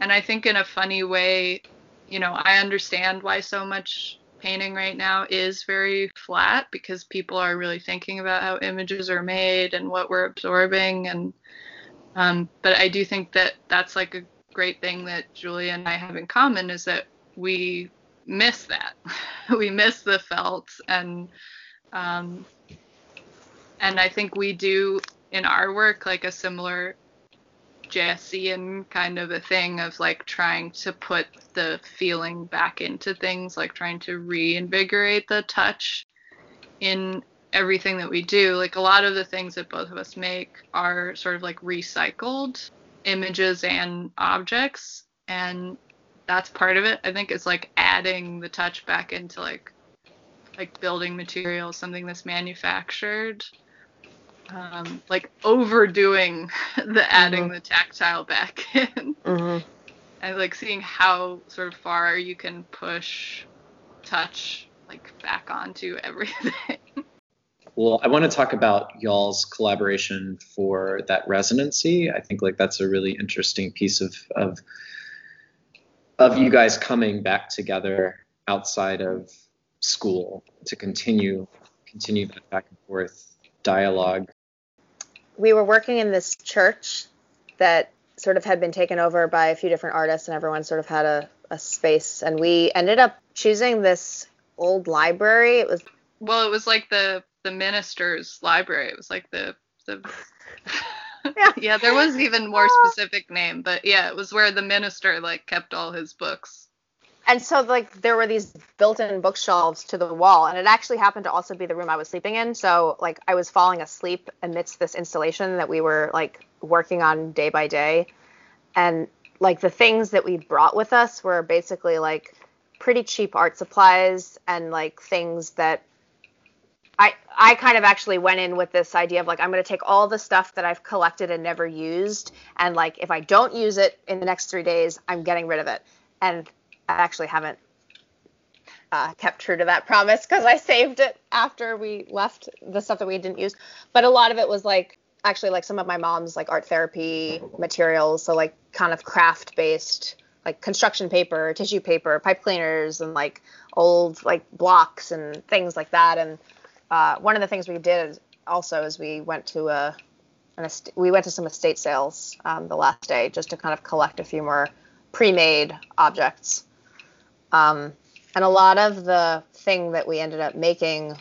And I think in a funny way, you know, I understand why so much painting right now is very flat because people are really thinking about how images are made and what we're absorbing and um, but I do think that that's like a great thing that Julia and I have in common is that we miss that. we miss the felt and um, and I think we do in our work like a similar Jessian kind of a thing of like trying to put the feeling back into things, like trying to reinvigorate the touch in everything that we do. Like a lot of the things that both of us make are sort of like recycled images and objects and that's part of it. I think it's like adding the touch back into like like building materials, something that's manufactured um, like overdoing the adding mm-hmm. the tactile back in. Mm-hmm. And like seeing how sort of far you can push touch like back onto everything. Well, I want to talk about y'all's collaboration for that resonancy. I think like that's a really interesting piece of of of you guys coming back together outside of school to continue continue that back and forth dialogue we were working in this church that sort of had been taken over by a few different artists, and everyone sort of had a, a space. And we ended up choosing this old library. It was well, it was like the the minister's library. It was like the the yeah. yeah, there was even more specific name, but yeah, it was where the minister like kept all his books. And so like there were these built-in bookshelves to the wall and it actually happened to also be the room i was sleeping in so like i was falling asleep amidst this installation that we were like working on day by day and like the things that we brought with us were basically like pretty cheap art supplies and like things that I I kind of actually went in with this idea of like I'm going to take all the stuff that I've collected and never used and like if I don't use it in the next 3 days I'm getting rid of it. And actually haven't uh, kept true to that promise because I saved it after we left the stuff that we didn't use. But a lot of it was like actually like some of my mom's like art therapy materials, so like kind of craft based like construction paper, tissue paper, pipe cleaners, and like old like blocks and things like that. And uh, one of the things we did also is we went to a an est- we went to some estate sales um, the last day just to kind of collect a few more pre-made objects. Um, and a lot of the thing that we ended up making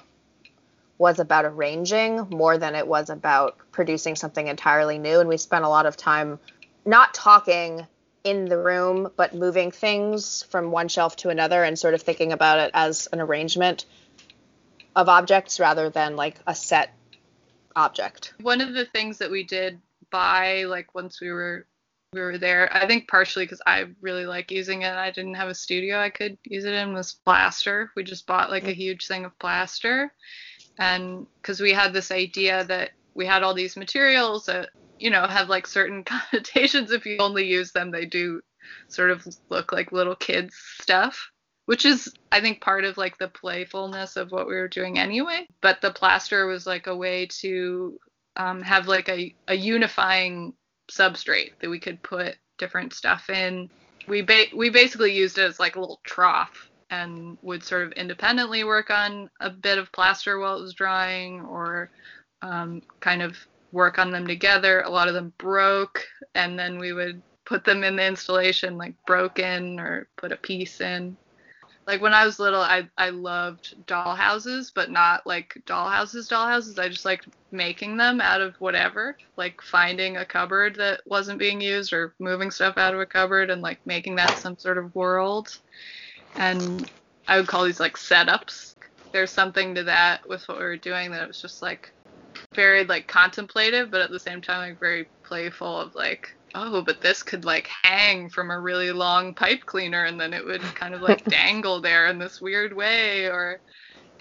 was about arranging more than it was about producing something entirely new. And we spent a lot of time not talking in the room, but moving things from one shelf to another and sort of thinking about it as an arrangement of objects rather than like a set object. One of the things that we did buy, like once we were we were there. I think partially because I really like using it. I didn't have a studio I could use it in was plaster. We just bought like a huge thing of plaster, and because we had this idea that we had all these materials that you know have like certain connotations. If you only use them, they do sort of look like little kids stuff. Which is, I think, part of like the playfulness of what we were doing anyway. But the plaster was like a way to um, have like a, a unifying substrate that we could put different stuff in. We ba- we basically used it as like a little trough and would sort of independently work on a bit of plaster while it was drying or um, kind of work on them together. A lot of them broke and then we would put them in the installation like broken or put a piece in like when I was little, I I loved dollhouses, but not like dollhouses, dollhouses. I just liked making them out of whatever, like finding a cupboard that wasn't being used or moving stuff out of a cupboard and like making that some sort of world. And I would call these like setups. There's something to that with what we were doing that it was just like very like contemplative, but at the same time like very playful of like oh, but this could like hang from a really long pipe cleaner and then it would kind of like dangle there in this weird way or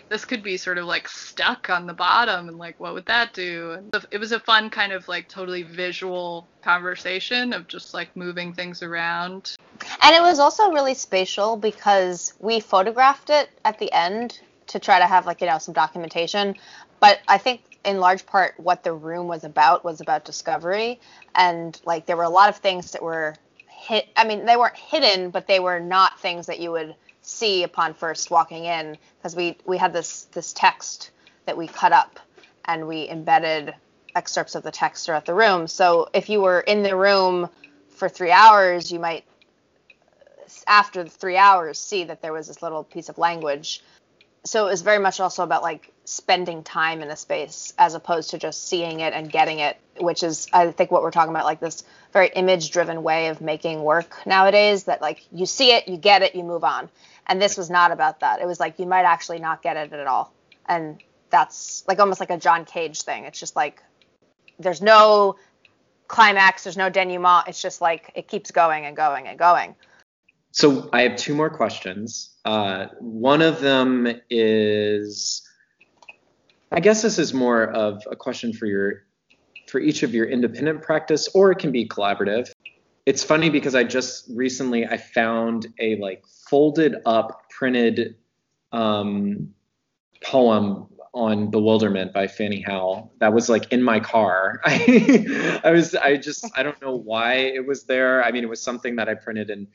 this could be sort of like stuck on the bottom and like what would that do? And it was a fun kind of like totally visual conversation of just like moving things around. And it was also really spatial because we photographed it at the end to try to have like you know some documentation. But i think in large part what the room was about was about discovery. And like there were a lot of things that were hit i mean they weren't hidden but they were not things that you would see upon first walking in because we we had this this text that we cut up and we embedded excerpts of the text throughout the room. So if you were in the room for three hours you might after the three hours see that there was this little piece of language. So it was very much also about like spending time in a space as opposed to just seeing it and getting it which is i think what we're talking about like this very image driven way of making work nowadays that like you see it you get it you move on. And this was not about that. It was like you might actually not get it at all. And that's like almost like a john cage thing. It's just like there's no climax there's no denouement. It's just like it keeps going and going and going. So I have two more questions. Uh, one of them is, I guess this is more of a question for your, for each of your independent practice, or it can be collaborative. It's funny because I just recently I found a like folded up printed um, poem on bewilderment by Fanny Howe that was like in my car I, I was i just i don't know why it was there i mean it was something that i printed in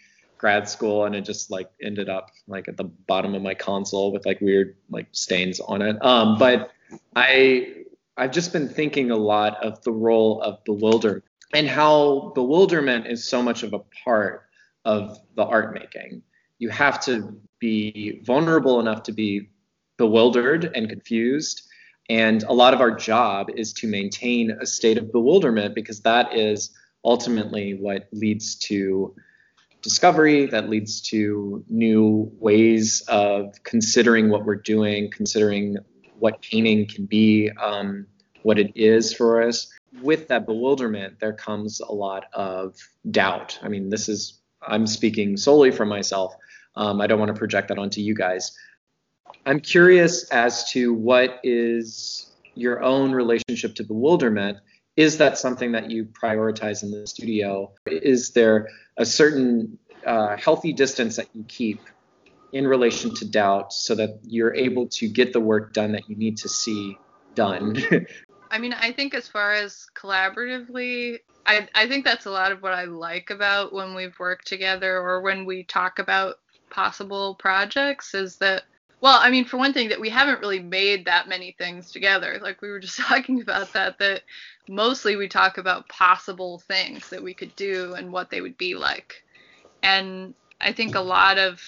grad school and it just like ended up like at the bottom of my console with like weird like stains on it. Um, but I I've just been thinking a lot of the role of bewilderment and how bewilderment is so much of a part of the art making. You have to be vulnerable enough to be bewildered and confused. And a lot of our job is to maintain a state of bewilderment because that is ultimately what leads to discovery, that leads to new ways of considering what we're doing, considering what painting can be, um, what it is for us. With that bewilderment, there comes a lot of doubt. I mean, this is, I'm speaking solely for myself. Um, I don't want to project that onto you guys. I'm curious as to what is your own relationship to bewilderment. Is that something that you prioritize in the studio? Is there a certain uh, healthy distance that you keep in relation to doubt so that you're able to get the work done that you need to see done? I mean, I think as far as collaboratively, I, I think that's a lot of what I like about when we've worked together or when we talk about possible projects is that well, I mean, for one thing, that we haven't really made that many things together. Like we were just talking about that, that mostly we talk about possible things that we could do and what they would be like. And I think a lot of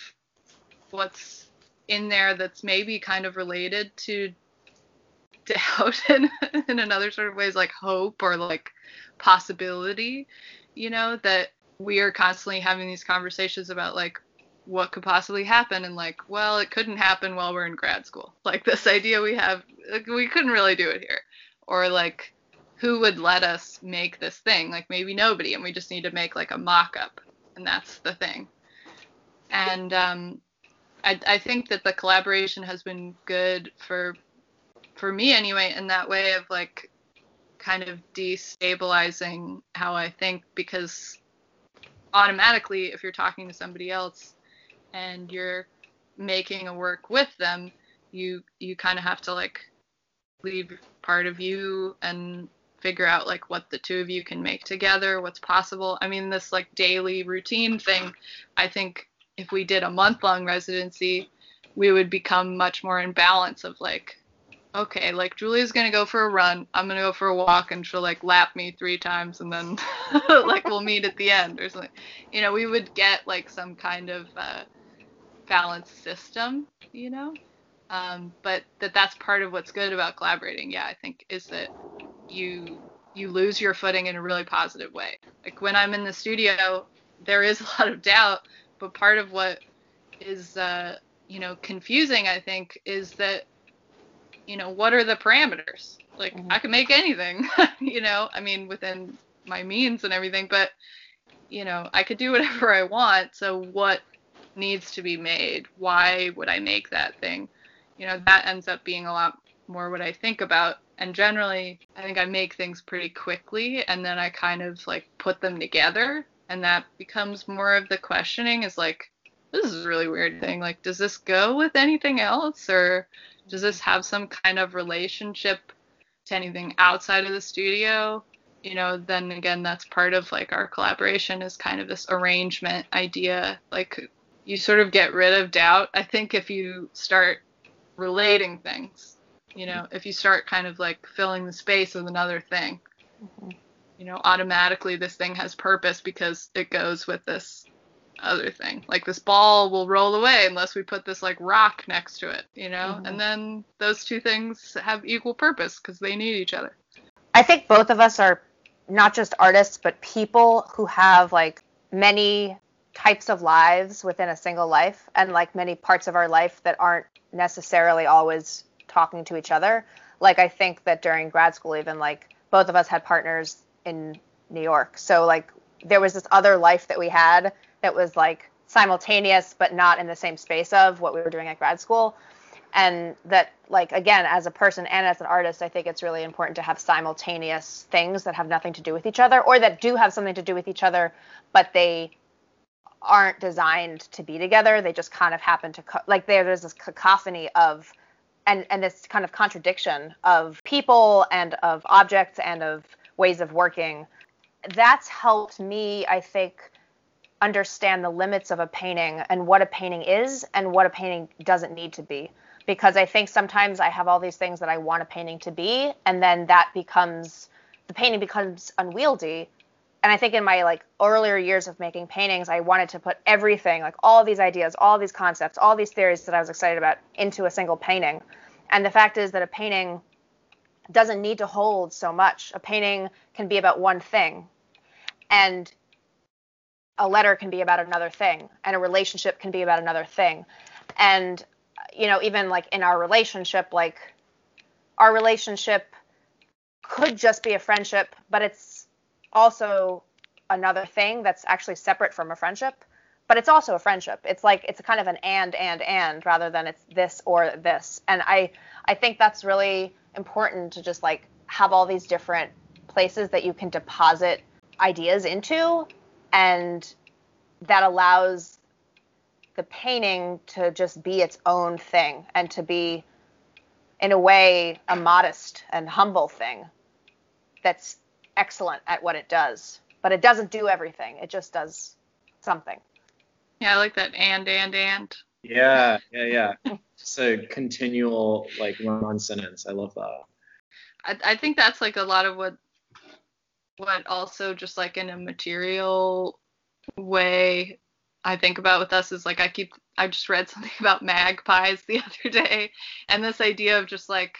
what's in there that's maybe kind of related to doubt in, in another sort of ways like hope or like possibility, you know, that we are constantly having these conversations about like what could possibly happen and like well it couldn't happen while we're in grad school. Like this idea we have like, we couldn't really do it here. Or like who would let us make this thing? Like maybe nobody and we just need to make like a mock-up and that's the thing. And um, I, I think that the collaboration has been good for for me anyway in that way of like kind of destabilizing how i think because automatically if you're talking to somebody else and you're making a work with them, you you kind of have to like leave part of you and figure out like what the two of you can make together, what's possible. I mean, this like daily routine thing, I think if we did a month long residency, we would become much more in balance of like, okay, like Julia's gonna go for a run, I'm gonna go for a walk, and she'll like lap me three times, and then like we'll meet at the end or something. You know, we would get like some kind of uh, balanced system, you know. Um, but that that's part of what's good about collaborating. Yeah, I think is that you you lose your footing in a really positive way. Like when I'm in the studio, there is a lot of doubt, but part of what is uh, you know confusing, I think, is that you know what are the parameters? Like mm-hmm. I can make anything, you know. I mean within my means and everything, but you know I could do whatever I want. So what needs to be made. Why would I make that thing? You know, that ends up being a lot more what I think about. And generally, I think I make things pretty quickly and then I kind of like put them together. And that becomes more of the questioning is like, this is a really weird thing. Like, does this go with anything else? Or does this have some kind of relationship to anything outside of the studio? you know, then again, that's part of like our collaboration is kind of this arrangement idea. Like, you sort of get rid of doubt. I think if you start relating things, you know, if you start kind of like filling the space with another thing, mm-hmm. You know, automatically this thing has purpose because it goes with this other thing. Like this ball will roll away unless we put this like rock next to it, you know, mm-hmm. and then those two things have equal purpose because they need each other. I think both of us are not just artists, but people who have like many types of lives within a single life and like many parts of our life that aren't necessarily always talking to each other. Like I think that during grad school even like both of us had partners in New York. So like there was this other life that we had that was like simultaneous but not in the same space of what we were doing at grad school. And that like again as a person and as an artist, I think it's really important to have simultaneous things that have nothing to do with each other or that do have something to do with each other, but they aren't designed to be together. They just kind of happen to co- like there there's this cacophony of and and this kind of contradiction of people and of objects and of ways of working. That's helped me, I think, understand the limits of a painting and what a painting is and what a painting doesn't need to be. Because I think sometimes I have all these things that I want a painting to be, and then that becomes the painting becomes unwieldy and I think in my like earlier years of making paintings, I wanted to put everything, like all these ideas, all these concepts, all these theories that I was excited about into a single painting. And the fact is that a painting doesn't need to hold so much. A painting can be about one thing. And a letter can be about another thing and a relationship can be about another thing and you know even like in our relationship like our relationship could just be a friendship but it's also another thing that's actually separate from a friendship but it's also a friendship it's like it's a kind of an and and and rather than it's this or this and i i think that's really important to just like have all these different places that you can deposit ideas into and that allows the painting to just be its own thing and to be in a way a modest and humble thing that's excellent at what it does. But it doesn't do everything. It just does something. Yeah, I like that and and and. Yeah, yeah, yeah. Just a continual like run-on sentence. I love that. I, I think that's like a lot of what what also just like in a material way I think about with us is like I keep I just read something about magpies the other day and this idea of just like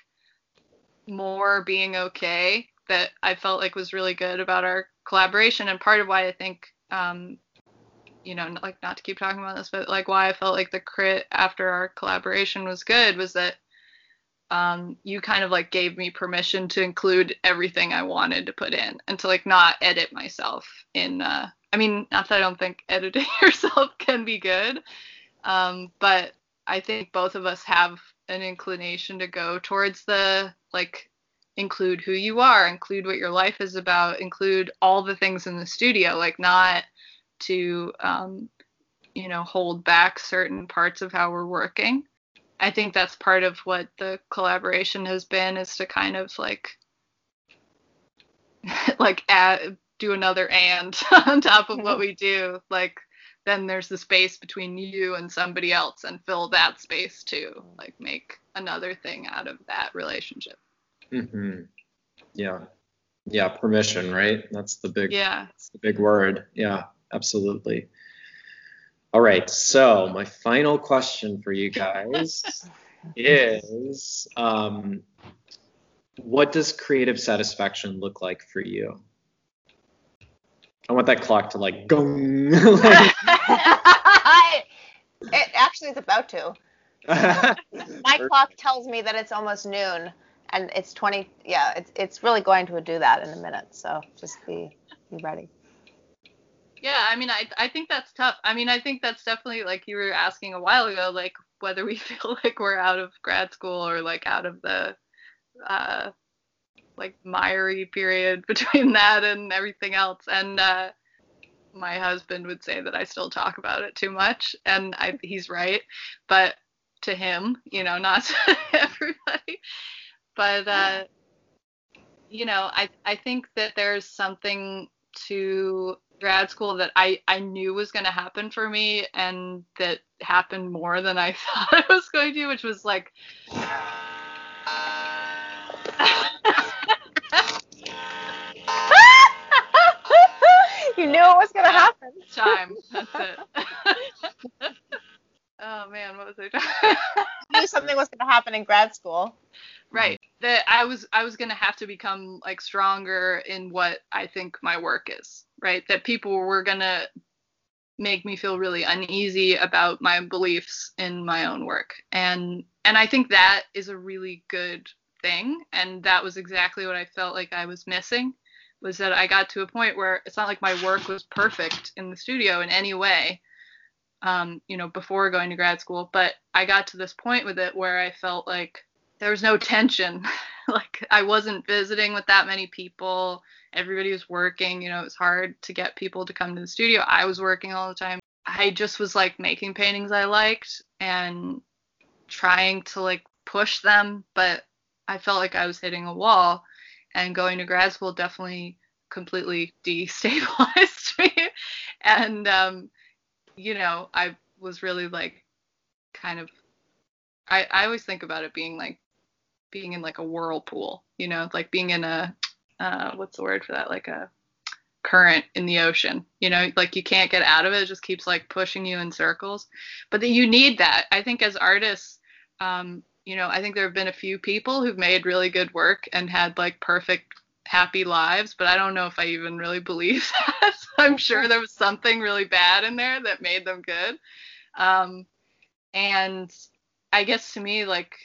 more being okay that I felt like was really good about our collaboration and part of why I think um you know like not to keep talking about this but like why I felt like the crit after our collaboration was good was that um, you kind of like gave me permission to include everything I wanted to put in and to like not edit myself in uh, I mean not that I don't think editing yourself can be good um, but I think both of us have an inclination to go towards the like include who you are include what your life is about include all the things in the studio like not to um, you know hold back certain parts of how we're working I think that's part of what the collaboration has been is to kind of like like add do another and on top of what we do like then there's the space between you and somebody else and fill that space too like make another thing out of that relationship hmm Yeah, yeah. Permission, right? That's the big. yeah That's the big word. Yeah, absolutely. All right. So my final question for you guys is, um, what does creative satisfaction look like for you? I want that clock to like gong. it actually is about to my clock tells me that it's almost noon and it's 20 yeah it's, it's really going to do that in a minute so just be be ready yeah i mean I, I think that's tough. I mean i think that's definitely like you were asking a while ago like whether we feel like we're out of grad school or like out of the uh like miry period between that and everything else. And uh my husband would say that i still talk about it too much and I, he's right. But to him you know not to everybody. But uh you know i i think that there's something to grad school that I, I knew was going to happen for me and that happened more than I thought it was going to, which was like. you knew it was going to happen Time. That's it. oh man, what was I talking? you knew something was going to happen in grad school right. That I was I was gonna have to become like stronger in what I think my work is. Right. That people were gonna make me feel really uneasy about my beliefs in my own work. And and i think that is a really good thing. And that was exactly what i felt like i was missing was that i got to a point where it's not like my work was perfect in the studio in any way um, you know before going to grad school but i got to this point with it where i felt like there was no tension. Like i wasn't visiting with that many people everybody was working you know it was hard to get people to come to the studio. I was working all the time. I just was like making paintings i liked and trying to like push them but i felt like i was hitting a wall and going to grad school definitely completely destabilized me. And um you know i was really like kind of I, I always think about it being like being in like a whirlpool, you know, like being in a uh, what's the word for that? Like a current in the ocean, you know, like you can't get out of it. It just keeps like pushing you in circles. But that you need that. I think as artists, um, you know, I think there have been a few people who've made really good work and had like perfect happy lives, but I don't know if I even really believe that. I'm sure there was something really bad in there that made them good. Um, and I guess to me, like,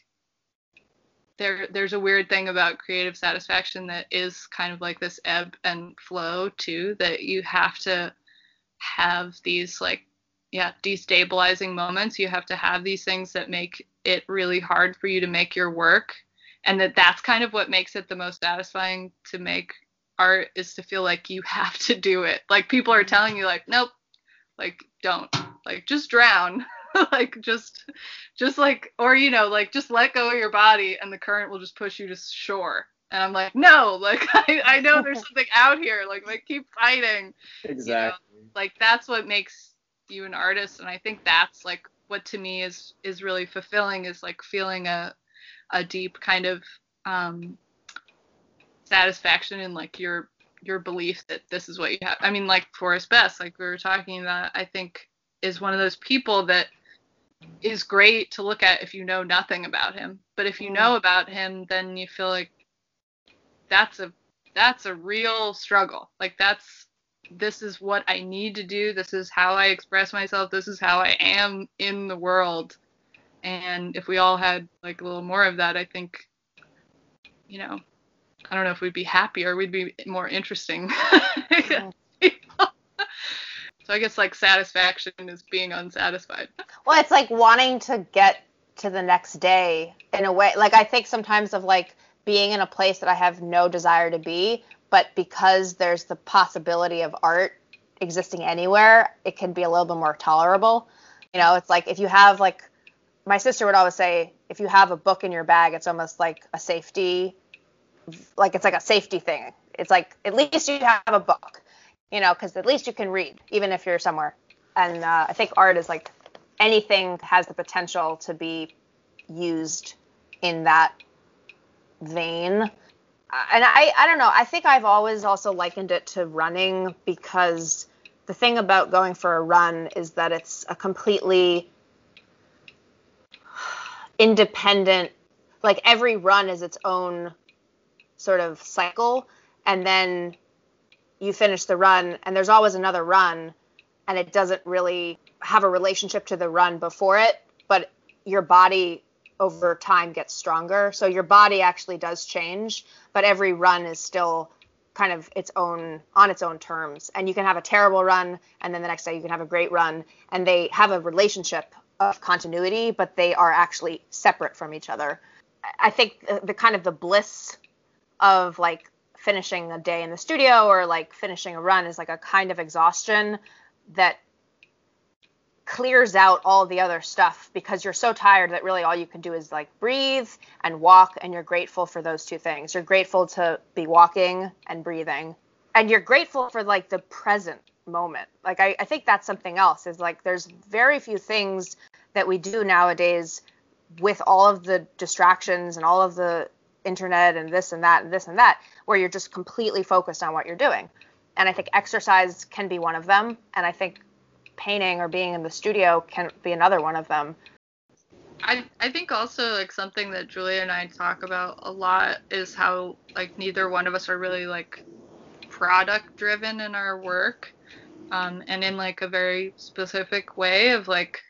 there there's a weird thing about creative satisfaction that is kind of like this ebb and flow too. That you have to have these like yeah destabilizing moments. You have to have these things that make it really hard for you to make your work and that that's kind of what makes it the most satisfying to make art is to feel like you have to do it like people are telling you like nope like don't like just drown like just just like or you know like just let go of your body and the current will just push you to shore and i'm like no like i, I know there's something out here like like keep fighting Exactly. you know? like that's what makes you an artist and i think that's like what to me is is really fulfilling is like feeling a a deep kind of um satisfaction in like your your belief that this is what you have i mean like Forrest Bess like we were talking about i think is one of those people that is great to look at if you know nothing about him but if you mm-hmm. know about him then you feel like that's a that's a real struggle like that's this is what I need to do. This is how I express myself. This is how I am in the world. And if we all had like a little more of that, I think, you know, I don't know if we'd be happier. We'd be more interesting. so I guess like satisfaction is being unsatisfied. Well, it's like wanting to get to the next day in a way. Like I think sometimes of like being in a place that I have no desire to be, but because there's the possibility of art existing anywhere, it can be a little bit more tolerable. You know, it's like if you have like my sister would always say, if you have a book in your bag, it's almost like a safety, like it's like a safety thing. It's like at least you have a book, you know, because at least you can read, even if you're somewhere. And uh, I think art is like anything has the potential to be used in that vein. And I, I don't know. I think I've always also likened it to running because the thing about going for a run is that it's a completely independent, like every run is its own sort of cycle. And then you finish the run, and there's always another run, and it doesn't really have a relationship to the run before it, but your body over time gets stronger. So your body actually does change, but every run is still kind of its own on its own terms. And you can have a terrible run and then the next day you can have a great run and they have a relationship of continuity, but they are actually separate from each other. I think the, the kind of the bliss of like finishing a day in the studio or like finishing a run is like a kind of exhaustion that clears out all the other stuff because you're so tired that really all you can do is like breathe and walk and you're grateful for those two things. You're grateful to be walking and breathing and you're grateful for like the present moment. Like I, I think that's something else is like there's very few things that we do nowadays with all of the distractions and all of the internet and this and that and this and that where you're just completely focused on what you're doing and i think exercise can be one of them and i think painting or being in the studio can be another one of them. I I think also like something that Julia and I talk about a lot is how like neither one of us are really like product driven in our work. Um, and in like a very specific way of like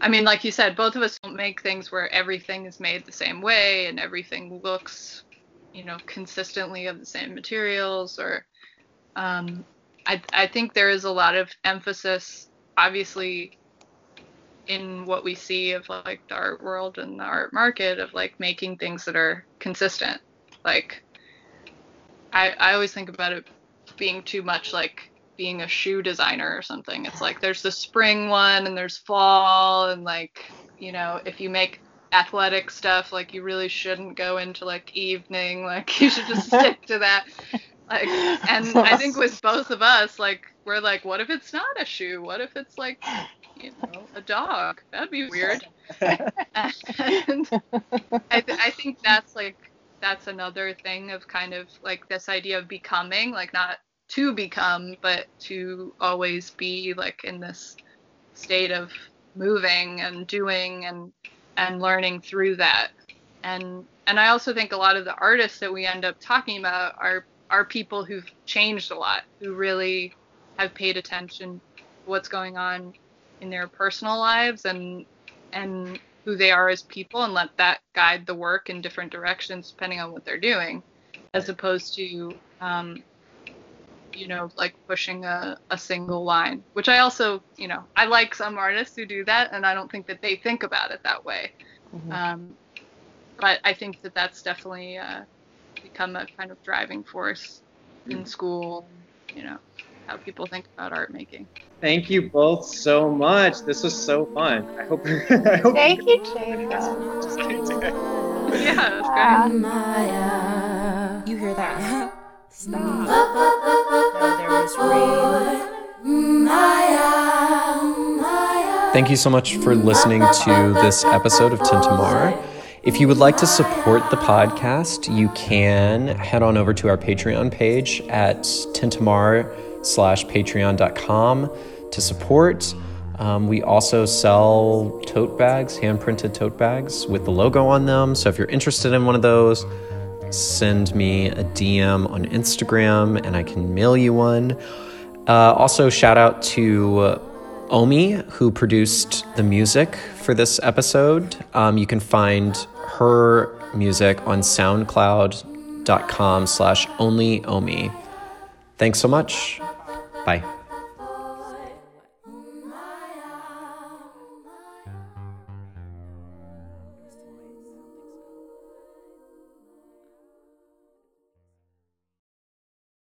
I mean like you said both of us don't make things where everything is made the same way and everything looks you know consistently of the same materials or um, I, I think there is a lot of emphasis, obviously, in what we see of like the art world and the art market of like making things that are consistent. Like, I, I always think about it being too much like being a shoe designer or something. It's like there's the spring one and there's fall and like, you know, if you make athletic stuff, like you really shouldn't go into like evening, like you should just stick to that. Like, and I think with both of us, like, we're like, what if it's not a shoe? What if it's like, you know, a dog? That'd be weird. and I, th- I think that's like, that's another thing of kind of like this idea of becoming, like, not to become, but to always be like in this state of moving and doing and and learning through that. And and I also think a lot of the artists that we end up talking about are are people who've changed a lot, who really have paid attention to what's going on in their personal lives and and who they are as people and let that guide the work in different directions depending on what they're doing as opposed to um, you know like pushing a, a single line which i also you know i like some artists who do that and i don't think that they think about it that way. Mm-hmm. um, but i think that that's definitely uh, become a kind of driving force in school you know how people think about art making. Thank you both so much. This was so fun. I hope, I hope thank you Jacob. yeah that's great. You hear that? Stop. Thank you so much for listening to this episode of Tintamar. If you would like to support the podcast, you can head on over to our Patreon page at tintamar slash patreon.com to support. Um, we also sell tote bags, hand printed tote bags with the logo on them. So if you're interested in one of those, send me a DM on Instagram and I can mail you one. Uh, also, shout out to Omi, who produced the music for this episode. Um, you can find her music on soundcloud.com slash only Omi. Thanks so much. Bye.